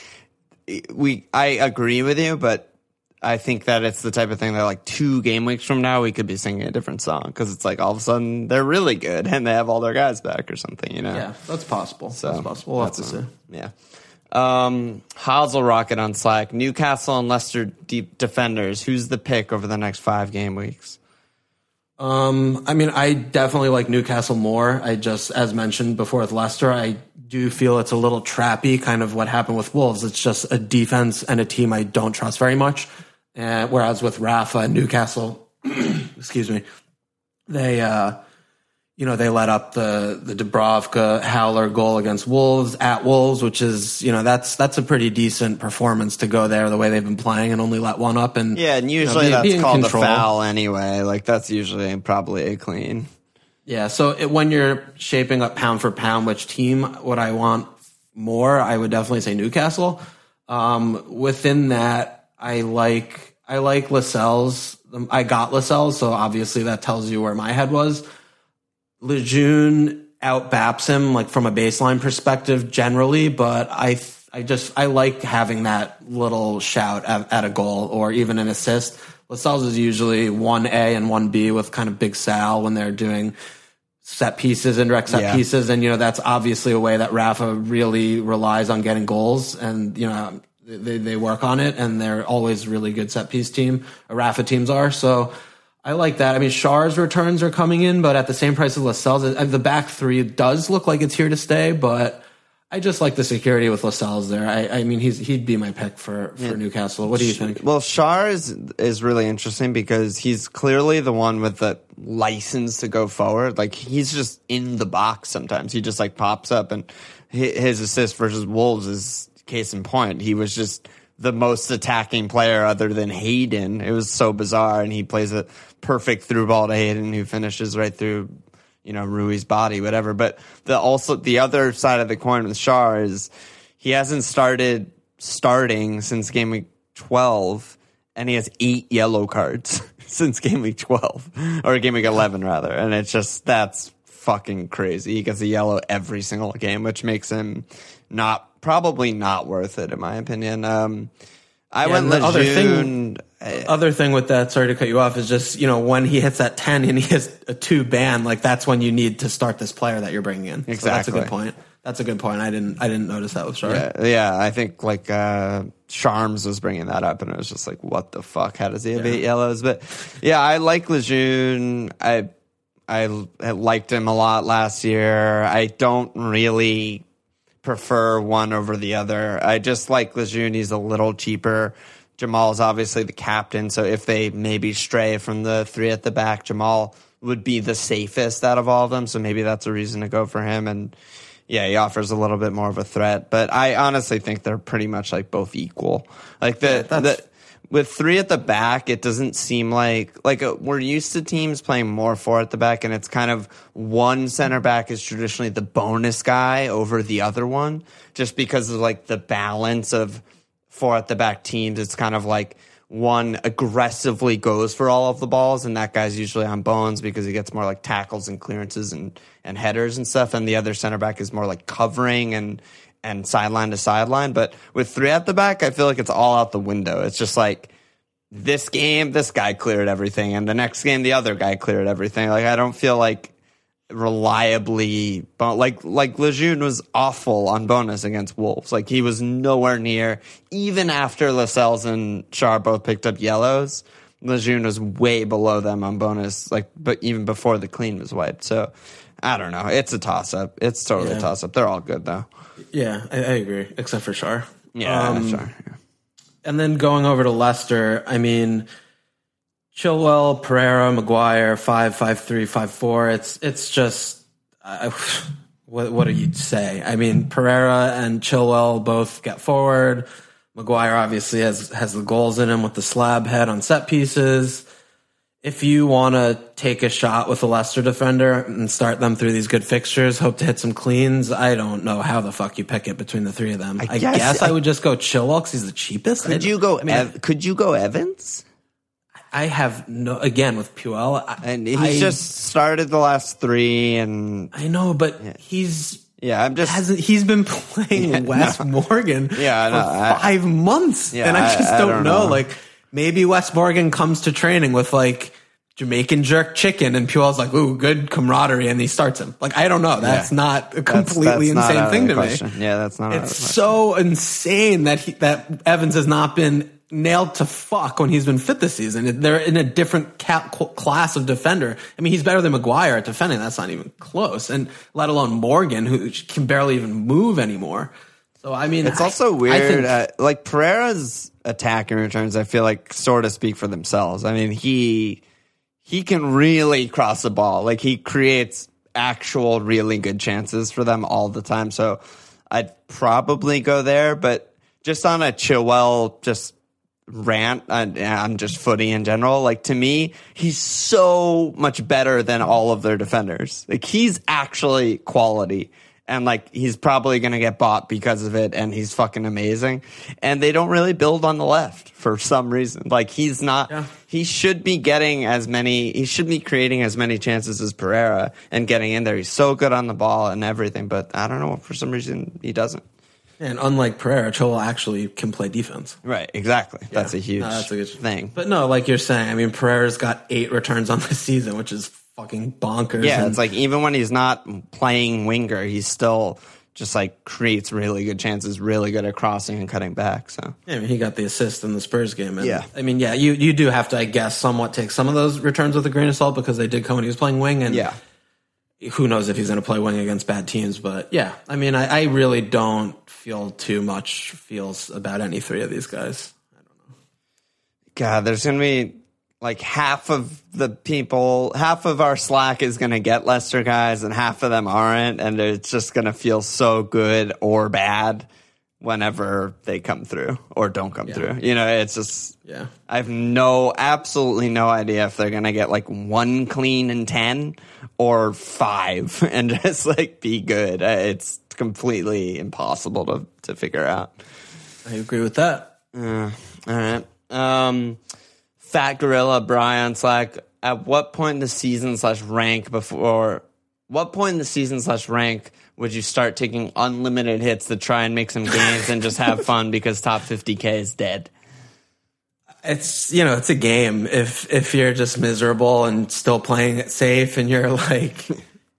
we, I agree with you, but I think that it's the type of thing that like two game weeks from now we could be singing a different song because it's like all of a sudden they're really good and they have all their guys back or something. You know? Yeah, that's possible. So that's possible. We'll have to see. Yeah. Um, Hazel Rocket on Slack. Newcastle and Leicester deep defenders. Who's the pick over the next five game weeks? Um, I mean, I definitely like Newcastle more. I just, as mentioned before with Leicester, I do feel it's a little trappy, kind of what happened with Wolves. It's just a defense and a team I don't trust very much. And whereas with Rafa and Newcastle, excuse me, they, uh, you know, they let up the the Dubravka howler goal against Wolves at Wolves, which is, you know, that's that's a pretty decent performance to go there the way they've been playing and only let one up. And yeah, and usually you know, be, that's be called control. a foul anyway. Like that's usually probably a clean. Yeah, so it, when you're shaping up pound for pound, which team would I want more? I would definitely say Newcastle. Um, within that, I like I like Lascelles. I got Lascelles, so obviously that tells you where my head was. Lejeune outbaps him like from a baseline perspective generally, but I I just I like having that little shout at, at a goal or even an assist. Lascelles is usually one A and one B with kind of Big Sal when they're doing set pieces, indirect set yeah. pieces, and you know that's obviously a way that Rafa really relies on getting goals, and you know they they work on it, and they're always really good set piece team. Rafa teams are so. I like that. I mean, Schär's returns are coming in, but at the same price as Lascelles. Uh, the back three does look like it's here to stay, but I just like the security with Lascelles there. I, I mean, he's he'd be my pick for, for yeah. Newcastle. What do you think? Well, Schär is is really interesting because he's clearly the one with the license to go forward. Like he's just in the box sometimes. He just like pops up, and his assist versus Wolves is case in point. He was just the most attacking player other than Hayden. It was so bizarre, and he plays a perfect through ball to Hayden, who finishes right through, you know, Rui's body, whatever. But the also the other side of the coin with Schär is he hasn't started starting since game week twelve, and he has eight yellow cards since game week twelve or game week eleven rather, and it's just that's fucking crazy. He gets a yellow every single game, which makes him not probably not worth it in my opinion. Um, I yeah, went other thing, other thing with that, sorry to cut you off, is just you know when he hits that ten and he has a two ban, like that's when you need to start this player that you're bringing in. Exactly, so that's a good point. That's a good point. I didn't I didn't notice that with Schär. Yeah, yeah, I think like uh Charms was bringing that up, and it was just like, what the fuck? How does he have yeah. eight yellows? But yeah, I like Lejeune. I I liked him a lot last year. I don't really prefer one over the other. I just like Lejeune. He's a little cheaper. Jamal is obviously the captain, so if they maybe stray from the three at the back, Jamal would be the safest out of all of them. So maybe that's a reason to go for him. And yeah, he offers a little bit more of a threat. But I honestly think they're pretty much like both equal. Like the yeah, the with three at the back, it doesn't seem like like uh, we're used to teams playing more four at the back, and it's kind of one center back is traditionally the bonus guy over the other one, just because of like the balance of four at the back teams. It's kind of like one aggressively goes for all of the balls, and that guy's usually on bones because he gets more like tackles and clearances and and headers and stuff, and the other center back is more like covering and and sideline to sideline. But with three at the back, I feel like it's all out the window. It's just like this game, this guy cleared everything, and the next game, the other guy cleared everything. Like I don't feel like reliably like like Lejeune was awful on bonus against Wolves. Like he was nowhere near even after Lascelles and Schär both picked up yellows. Lejeune was way below them on bonus, like but even before the clean was wiped. So I don't know. It's a toss up. It's totally yeah. a toss up. They're all good though. Yeah, I, I agree, except for Schär. Yeah, um. Yeah. And then going over to Leicester, I mean, Chilwell, Pereira, Maguire, five, five, three, five, four. It's it's just uh, what what do you say? I mean, Pereira and Chilwell both get forward. Maguire obviously has has the goals in him with the slab head on set pieces if you want to take a shot with a Leicester defender and start them through these good fixtures, hope to hit some cleans, I don't know how the fuck you pick it between the three of them. I, I guess, I, I, would just go Chilwell because he's the cheapest. Could you go? I mean, Ev- could you go Evans? I, have no again with Puel. I, and he's just started the last three, and I know, but he's yeah, I'm just hasn't he's been playing Yeah, Wes Morgan Yeah, I for know. I- five months, Yeah, and I just don't, don't know. know. Like maybe Wes Morgan comes to training with like Jamaican jerk chicken, and Puel's like, "Ooh, good camaraderie," and he starts him. Like I don't know. That's Yeah. not a completely that's not insane thing to question. me. Yeah, that's not. It's so insane that he, that Evans has not been nailed to fuck when he's been fit this season. They're in a different ca- class of defender. I mean, he's better than Maguire at defending. That's not even close. And let alone Morgan, who can barely even move anymore. So I mean, It's I- also I weird. think- uh, like Pereira's attacking returns, I feel like sort of speak for themselves. I mean, he he can really cross the ball. Like he creates actual really good chances for them all the time. So I'd probably go there, but just on a Chilwell just rant uh, on, on just footy in general. Like to me, he's so much better than all of their defenders. Like he's actually quality. And like he's probably gonna get bought because of it, and he's fucking amazing. And they don't really build on the left for some reason. Like he's not. Yeah. He should be getting as many. He should be creating as many chances as Pereira and getting in there. He's so good on the ball and everything, but I don't know for some reason he doesn't. and unlike Pereira, Cholo actually can play defense. Right, exactly. That's a huge No, that's a good thing. But no, like you're saying, I mean, Pereira's got eight returns on the season, which is fucking bonkers. Yeah, and- it's like even when he's not playing winger, he's still just like creates really good chances, really good at crossing and cutting back. So Yeah, I mean, he got the assist in the Spurs game. And, Yeah. I mean, yeah, you, you do have to, I guess, somewhat take some of those returns with a grain of salt because they did come when he was playing wing. And yeah, who knows if he's going to play wing against bad teams. But yeah, I mean, I, I really don't feel too much feels about any three of these guys. I don't know. God, there's gonna be like half of the people, half of our Slack is gonna get Leicester guys, and half of them aren't, and it's just gonna feel so good or bad whenever they come through or don't come through. You know, it's just Yeah. I have no, absolutely no idea if they're gonna get like one clean and ten or five and just like be good. Uh, It's completely impossible to to figure out. I agree with that. Uh, all right. Um, Fat Gorilla Brian Slack. At what point in the season slash rank before? What point in the season slash rank would you start taking unlimited hits to try and make some gains and just have fun because top 50k is dead? It's you know it's a game. If if you're just miserable and still playing it safe, and you're like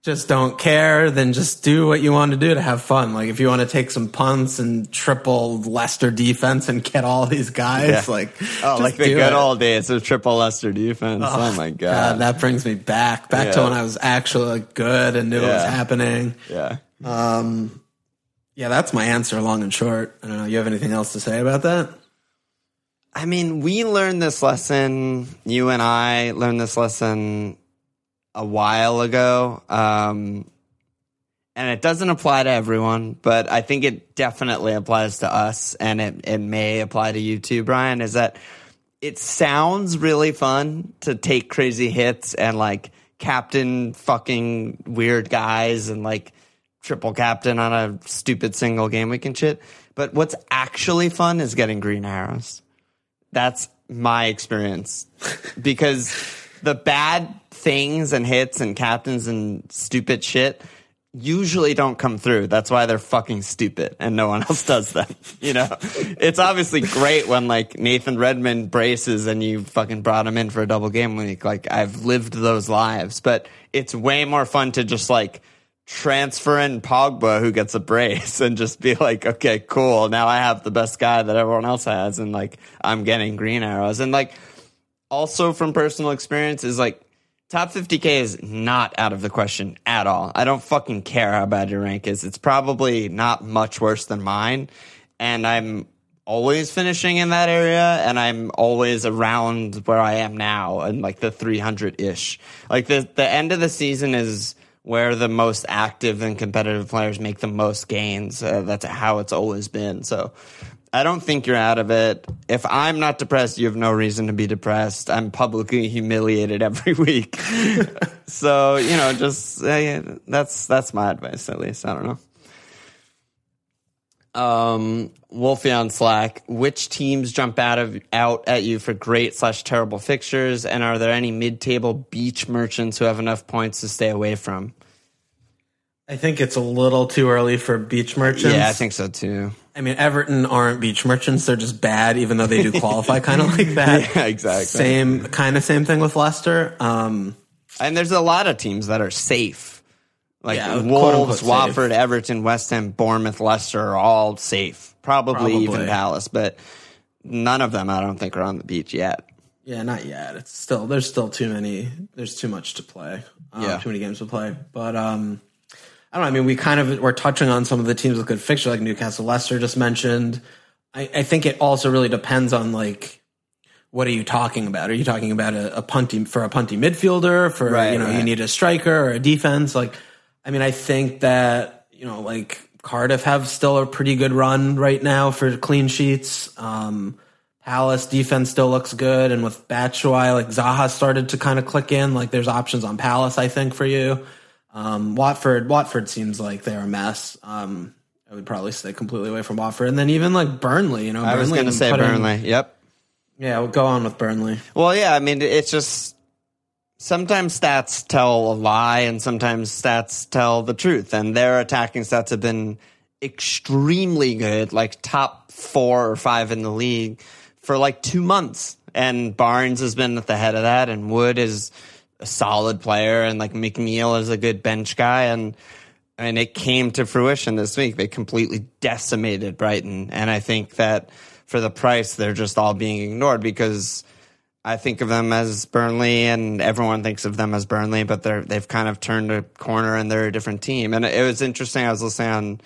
just don't care, then just do what you want to do to have fun. Like if you want to take some punts and triple Leicester defense and get all these guys, Yeah. like Oh, like the good it. old days of triple Leicester defense. Oh, oh my god. that brings me back back to when I was actually good and knew what was happening. yeah. Um, yeah, that's my answer, long and short. I don't know. You have anything else to say about that? I mean, we learned this lesson. You and I learned this lesson a while ago. Um, and it doesn't apply to everyone, but I think it definitely applies to us and it, it may apply to you too, Brian, is that it sounds really fun to take crazy hits and like captain fucking weird guys and like triple captain on a stupid single game week and shit. But what's actually fun is getting green arrows. That's my experience because the bad things and hits and captains and stupid shit usually don't come through. That's why they're fucking stupid and no one else does them. You know, it's obviously great when like Nathan Redmond braces and you fucking brought him in for a double game week. Like I've lived those lives, but it's way more fun to just like transfer in Pogba who gets a brace and just be like, okay, cool. Now I have the best guy that everyone else has. And like, I'm getting green arrows. And like, also from personal experience is like, top 50K is not out of the question at all. I don't fucking care how bad your rank is. It's probably not much worse than mine. And I'm always finishing in that area and I'm always around where I am now and like the 300 ish. Like the, the end of the season is where the most active and competitive players make the most gains. Uh, that's how it's always been. So I don't think you're out of it. If I'm not depressed, you have no reason to be depressed. I'm publicly humiliated every week. so, you know, just uh, that's that's my advice at least. I don't know. Um, Wolfie on Slack. Which teams jump out of out at you for great slash terrible fixtures, and are there any mid-table beach merchants who have enough points to stay away from? I think it's a little too early for beach merchants. Yeah, I think so too. I mean, Everton aren't beach merchants; they're just bad, even though they do qualify kind of like that. Yeah, exactly. Same kind of same thing with Leicester. Um, And there's a lot of teams that are safe. Like Yeah, Wolves, unquote, safe. Watford, Everton, West Ham, Bournemouth, Leicester are all safe. Probably, Probably. even Palace, but none of them I don't think are on the beach yet. yeah, not yet. It's still there's still too many. There's too much to play. Um, Yeah. too many games to play. But um, I don't know. I mean, we kind of we're touching on some of the teams with good fixture, like Newcastle, Leicester just mentioned. I, I think it also really depends on like what are you talking about? Are you talking about a, a punty for a punty midfielder? For Right, you know, you need a striker or a defense. Like, I mean, I think that you know, like Cardiff have still a pretty good run right now for clean sheets. Um, Palace defense still looks good, and with Batshuayi, like Zaha started to kind of click in. Like, there's options on Palace, I think, for you. Um, Watford, Watford seems like they're a mess. Um, I would probably stay completely away from Watford, and then even like Burnley. You know, I was Burnley going to say put in- Burnley. Yep. yeah, we'll go on with Burnley. Well, yeah, I mean, it's just sometimes stats tell a lie and sometimes stats tell the truth. And their attacking stats have been extremely good, like top four or five in the league for like two months. And Barnes has been at the head of that, and Wood is a solid player, and like McNeil is a good bench guy. And and it came to fruition this week. They completely decimated Brighton, and I think that for the price, they're just all being ignored because I think of them as Burnley, and everyone thinks of them as Burnley, but they're they've kind of turned a corner and they're a different team. And it was interesting. I was listening on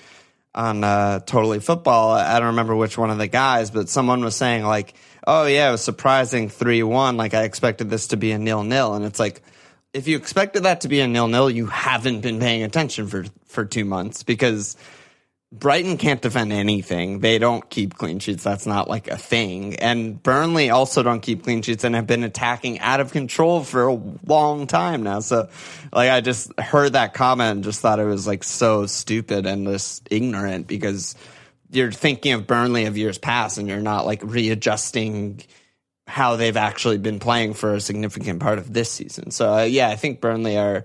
on uh, Totally Football. I don't remember which one of the guys, but someone was saying like, "Oh yeah, it was surprising three one. Like I expected this to be a nil nil," and it's like. If you expected that to be a nil nil, you haven't been paying attention for for two months because Brighton can't defend anything. They don't keep clean sheets. That's not like a thing. And Burnley also don't keep clean sheets and have been attacking out of control for a long time now. So, like, I just heard that comment and just thought it was like so stupid and just ignorant because you're thinking of Burnley of years past and you're not like readjusting how they've actually been playing for a significant part of this season. So, uh, yeah, I think Burnley are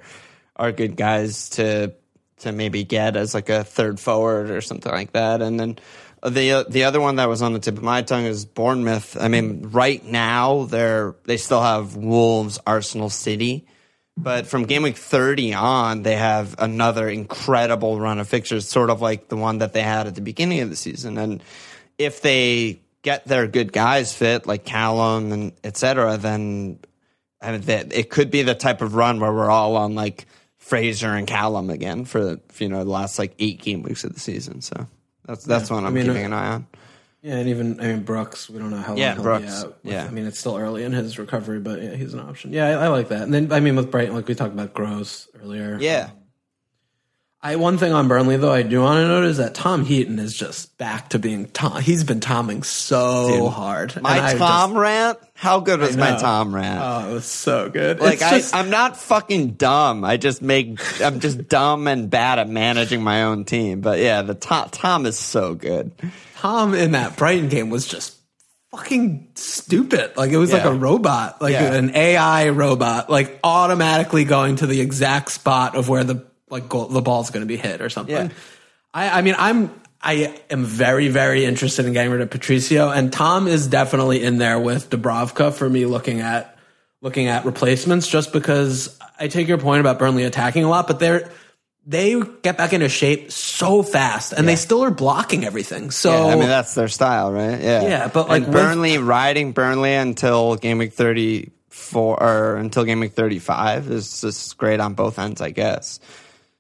are good guys to to maybe get as like a third forward or something like that. And then the the other one that was on the tip of my tongue is Bournemouth. I mean, right now they're they still have Wolves, Arsenal, City. But from game week 30 on, they have another incredible run of fixtures, sort of like the one that they had at the beginning of the season. And if they get their good guys fit, like Callum and et cetera, then I mean, it could be the type of run where we're all on like Fraser and Callum again for, you know the last like eight game weeks of the season. So that's that's one I'm mean, keeping uh, an eye on. Yeah, and even I mean Brooks, we don't know how long Yeah, he'll Brooks, be out. with- yeah. I mean it's still early in his recovery, but yeah, he's an option. Yeah, I, I like that. And then I mean with Brighton, like we talked about Gross earlier. Yeah, I one thing on Burnley though I do want to note is that Tom Heaton is just back to being Tom. He's been tomming so Dude, hard. My Tom just- rant. How good was my. Tom rant? oh, it was so good. like It's I, just- I'm not fucking dumb. I just make I'm just dumb and bad at managing my own team. But yeah, the Tom, Tom is so good. Tom in that Brighton game was just fucking stupid. Like it was like a robot, like Yeah. an AI robot, like automatically going to the exact spot of where the like goal, the ball's going to be hit or something. Yeah. I, I mean, I'm I am very very interested in getting rid of Patricio, and Tom is definitely in there with Dubravka for me looking at looking at replacements, just because I take your point about Burnley attacking a lot, but they're they get back into shape so fast, and they still are blocking everything. So Yeah, I mean that's their style, right? Yeah, Yeah, but, like, with- Burnley riding Burnley until game week thirty four or until game week thirty five is just great on both ends, I guess.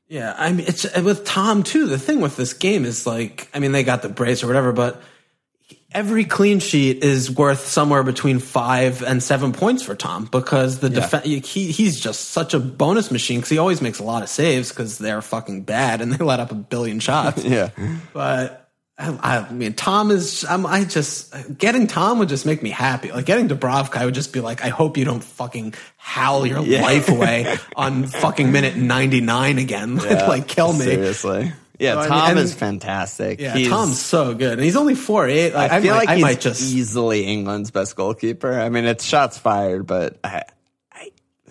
Yeah, I mean, it's uh, with Tom too. The thing with this game is like, I mean, they got the brace or whatever, but every clean sheet is worth somewhere between five and seven points for Tom because the defense—he he's just such a bonus machine because he always makes a lot of saves because they're fucking bad and they let up a billion shots. Yeah, But I, I mean, Tom is. I'm, I just getting Tom would just make me happy. Like getting Dubravka, I would just be like, I hope you don't fucking howl your life away on fucking minute 99 again. like kill me. seriously. Yeah, So, I mean, Tom and- is fantastic. Yeah, He's- Tom's so good, and he's only four eight. Like, I feel might, like I he's might just easily England's best goalkeeper. I mean, it's shots fired, but I, I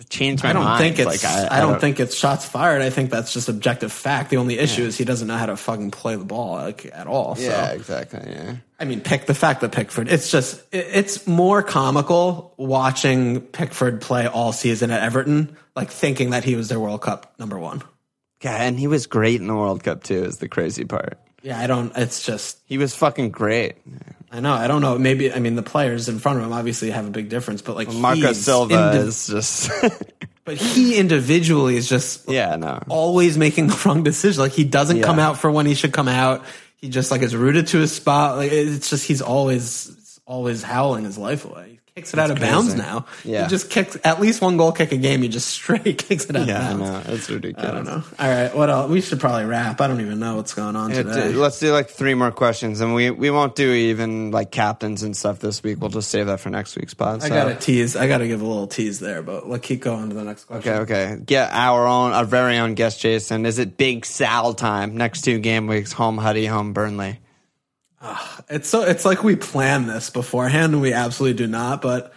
changed my I don't mind. think it's. like, I, don't, think it's shots fired. I think that's just objective fact. The only issue is he doesn't know how to fucking play the ball like at all. Yeah, So exactly. Yeah. I mean, pick the fact that Pickford. It's just it, it's more comical watching Pickford play all season at Everton, like thinking that he was their World Cup number one. Yeah, and he was great in the World Cup too. Is the crazy part. Yeah, I don't. It's just He was fucking great. I know. I don't know. Maybe I mean the players in front of him obviously have a big difference, but like Marco Silva indi- is just. but he individually is just yeah, no. always making the wrong decision. Like he doesn't Yeah. come out for when he should come out. He just like is rooted to his spot. Like it's just he's always always howling his life away. Kicks it out of crazy. bounds now. Yeah. He just kicks at least one goal kick a game. He just straight kicks it out Yeah, I of bounds. know. It's ridiculous. I don't know. All right, what else? We should probably wrap. I don't even know what's going on Yeah, today. let's do like three more questions, and we we won't do even like captains and stuff this week. We'll just save that for next week's pod. I gotta tease. I gotta give a little tease there, but let's keep going to the next question. Okay, okay. Get our own, our very own guest, Jason. Is it Big Sal time? Next two game weeks: home Huddy, home Burnley. It's so it's like we planned this beforehand, and we absolutely do not. But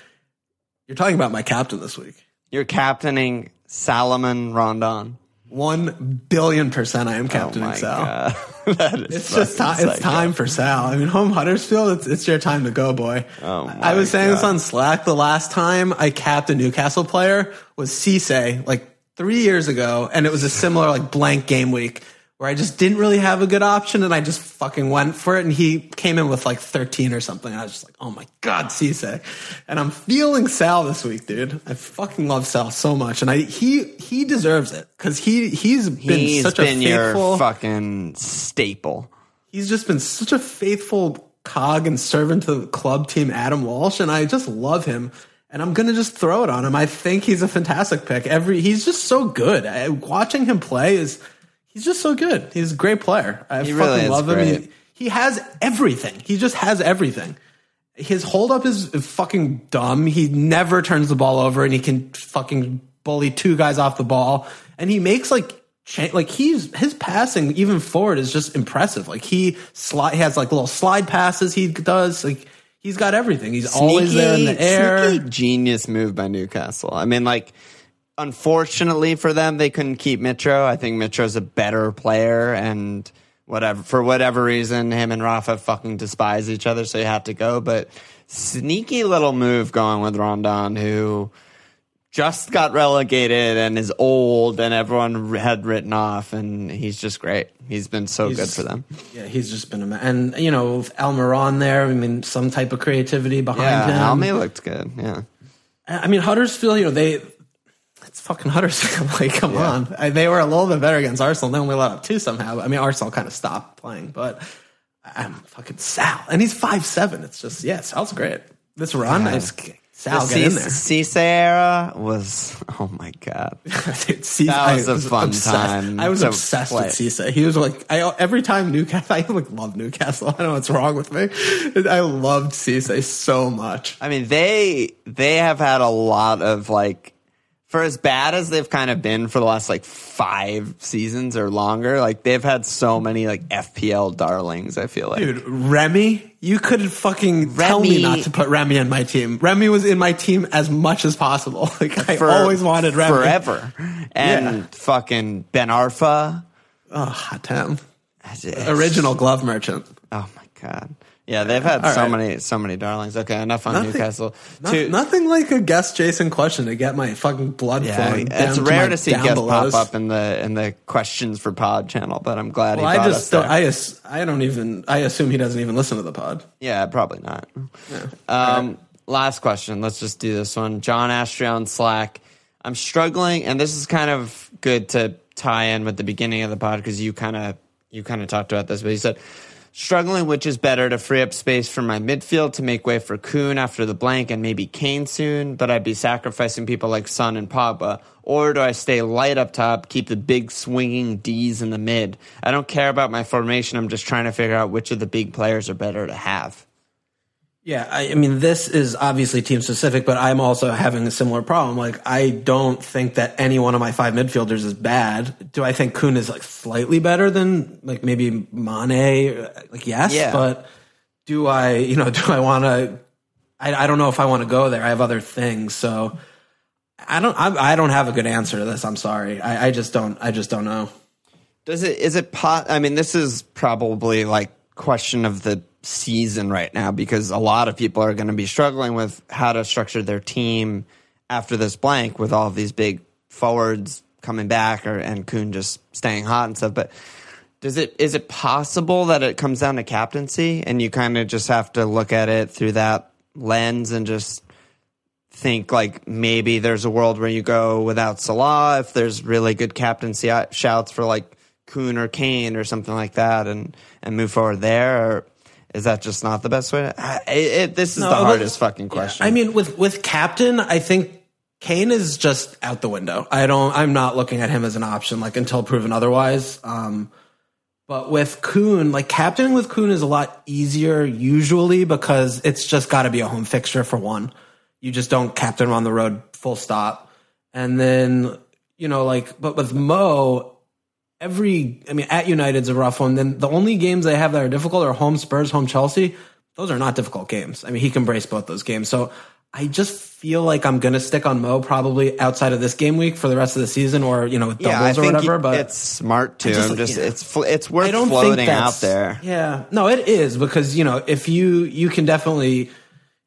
you're talking about my captain this week. You're captaining Salomon Rondon. One billion percent, I am Oh captaining my Sal. god, that is It's just time. It's time for Sal. I mean, home Huddersfield. It's, it's your time to go, boy. Oh I was saying this on Slack. The last time I capped a Newcastle player was Cisse, like three years ago, and it was a similar like blank game week where I just didn't really have a good option, and I just fucking went for it, and he came in with like 13 or something. And I was just like, oh my god, Cisse, and I'm feeling Sal this week, dude. I fucking love Sal so much, and I he he deserves it because he he's been He's such been a faithful your fucking staple. he's just been such a faithful cog and servant to the club team, Adam Walsh, and I just love him. And I'm gonna just throw it on him. I think he's a fantastic pick. Every he's just so good. I, watching him play is he's just so good. He's a great player. I He fucking really love him. He, he has everything. He just has everything. His hold up is fucking dumb. He never turns the ball over, and he can fucking bully two guys off the ball. And he makes like cha- like he's his passing even forward is just impressive. Like he slide he has like little slide passes he does. Like he's got everything. He's always there in the air. Sneaky genius move by Newcastle. I mean, like, unfortunately for them, they couldn't keep Mitro. I think Mitro's a better player, and whatever for whatever reason, him and Rafa fucking despise each other, so you have to go. But sneaky little move going with Rondon, who just got relegated and is old, and everyone had written off, and he's just great. He's been so good for them. Yeah, he's just been a man. And you know, Almiron there, I mean, some type of creativity behind Yeah, him. Alme looked good. Yeah. I mean, Huddersfield, you know, they it's fucking Huddersfield. like, come Yeah. on, I, they were a little bit better against Arsenal. They only let up two somehow. I mean, Arsenal kind of stopped playing, but I'm fucking Sal, and he's five seven. It's just yeah, Sal's great. This run, I just Sal the get in there. Cisse was oh my god. Dude, That was I a fun obsessed. time I was obsessed play. with Cisse. He was like, I every time Newcastle, I like love Newcastle. I don't know what's wrong with me. I loved Cisse so much. I mean they they have had a lot of like for as bad as they've kind of been for the last like five seasons or longer, like they've had so many like FPL darlings. I feel like Dude, Remy, you could fucking tell me not to put Remy on my team. Remy was in my team as much as possible. Like I for always wanted Remy forever, and Yeah. fucking Ben Arfa, Oh, hot damn. Original glove merchant. Oh my god. Yeah, they've had All so right. many so many darlings. Okay, enough on Nothing- Newcastle. No- Two- nothing like a guest Jason question to get my fucking blood Yeah, flowing. it's to rare to see guests pop up in the in the questions for pod channel, but I'm glad Well, he I just don't. I I don't even I assume he doesn't even listen to the pod. yeah, probably not. Um, last question. Let's just do this one. John Astria on Slack. I'm struggling, and this is kind of good to tie in with the beginning of the pod because you kind of you kind of talked about this, but he said. Struggling, which is better to free up space for my midfield to make way for Kun after the blank and maybe Kane soon, but I'd be sacrificing people like Son and Pogba. Or do I stay light up top, keep the big swinging D's in the mid? I don't care about my formation. I'm just trying to figure out which of the big players are better to have. Yeah, I, I, mean, this is obviously team specific, but I'm also having a similar problem. Like, I don't think that any one of my five midfielders is bad. Do I think Kun is like slightly better than like maybe Mane? Like, yes, yeah. but do I, you know, do I want to? I, I don't know if I want to go there. I have other things, so I don't. I, I don't have a good answer to this. I'm sorry. I, I just don't. I just don't know. Does it? Is it pot? I mean, this is probably like question of the season right now because a lot of people are going to be struggling with how to structure their team after this blank with all of these big forwards coming back or and Kun just staying hot and stuff. But does it is it possible that it comes down to captaincy and you kind of just have to look at it through that lens and just think like maybe there's a world where you go without Salah if there's really good captaincy shouts for like Kun or Kane or something like that and and move forward there or is that just not the best way? To, it, it, this is no, the hardest fucking question. Yeah. I mean, with with captain, I think Kane is just out the window. I don't. I'm not looking at him as an option, like until proven otherwise. Um, but with Kun, like captaining with Kun is a lot easier usually because it's just got to be a home fixture for one. You just don't captain on the road, full stop. And then you know, like, but with Mo, every I mean at United's a rough one. Then the only games they have that are difficult are home Spurs, home Chelsea. Those are not difficult games. I mean, he can brace both those games. So I just feel like I'm going to stick on Mo probably outside of this game week for the rest of the season, or you know, with doubles yeah, or whatever. But it's smart too. Just, just yeah. it's it's worth I don't floating out there. Yeah, no, it is because you know if you you can definitely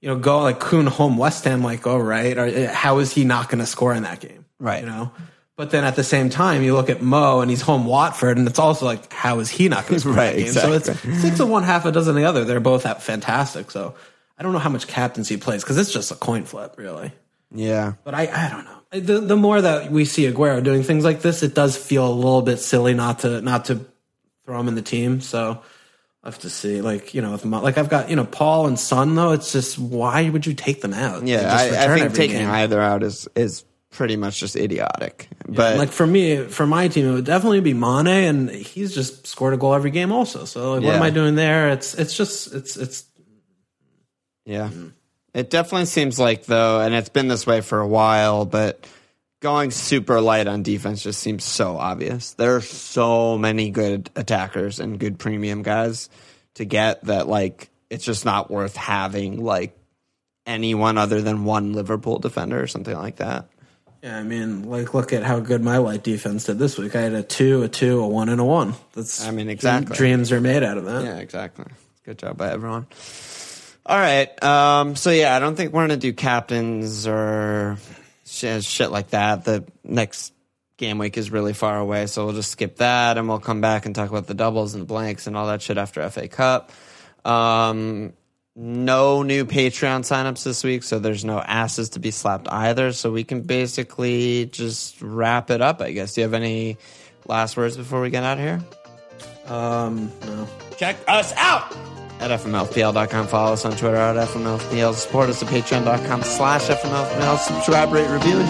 you know go like Kun home West Ham, like oh right, or uh, how is he not going to score in that game? Right, you know. But then at the same time, you look at Mo and he's home Watford, and it's also like, how is he not going to score right, that game? Exactly. So it's six of one, half a dozen of the other. They're both at fantastic. So I don't know how much captaincy plays because it's just a coin flip, really. Yeah. But I, I don't know. The, the more that we see Aguero doing things like this, it does feel a little bit silly not to not to throw him in the team. So I have to see. Like you know, like I've got you know Paul and Son though. It's just why would you take them out? Yeah, I, I, think taking game? either out is is pretty much just idiotic. Yeah, but like for me, for my team, it would definitely be Mane, and he's just scored a goal every game also. So like, yeah. what am I doing there? It's it's just it's it's yeah. Mm. It definitely seems like though, and it's been this way for a while, but going super light on defense just seems so obvious. There are so many good attackers and good premium guys to get that like it's just not worth having like anyone other than one Liverpool defender or something like that. Yeah, I mean, like, look at how good my light defense did this week. I had a two, a two, a one, and a one. That's I mean, exactly. Dreams are made out of that. Yeah, exactly. Good job by everyone. All right. Um, so yeah, I don't think we're gonna do captains or shit, shit like that. The next game week is really far away, so we'll just skip that, and we'll come back and talk about the doubles and the blanks and all that shit after FA Cup. Um, no new Patreon signups this week, so there's no asses to be slapped either. So we can basically just wrap it up, I guess. Do you have any last words before we get out of here? Um, no. Check us out at fmlfpl.com. Follow us on Twitter at fmlfpl. Support us at patreon.com slash fmlfpl. Subscribe, rate, review, and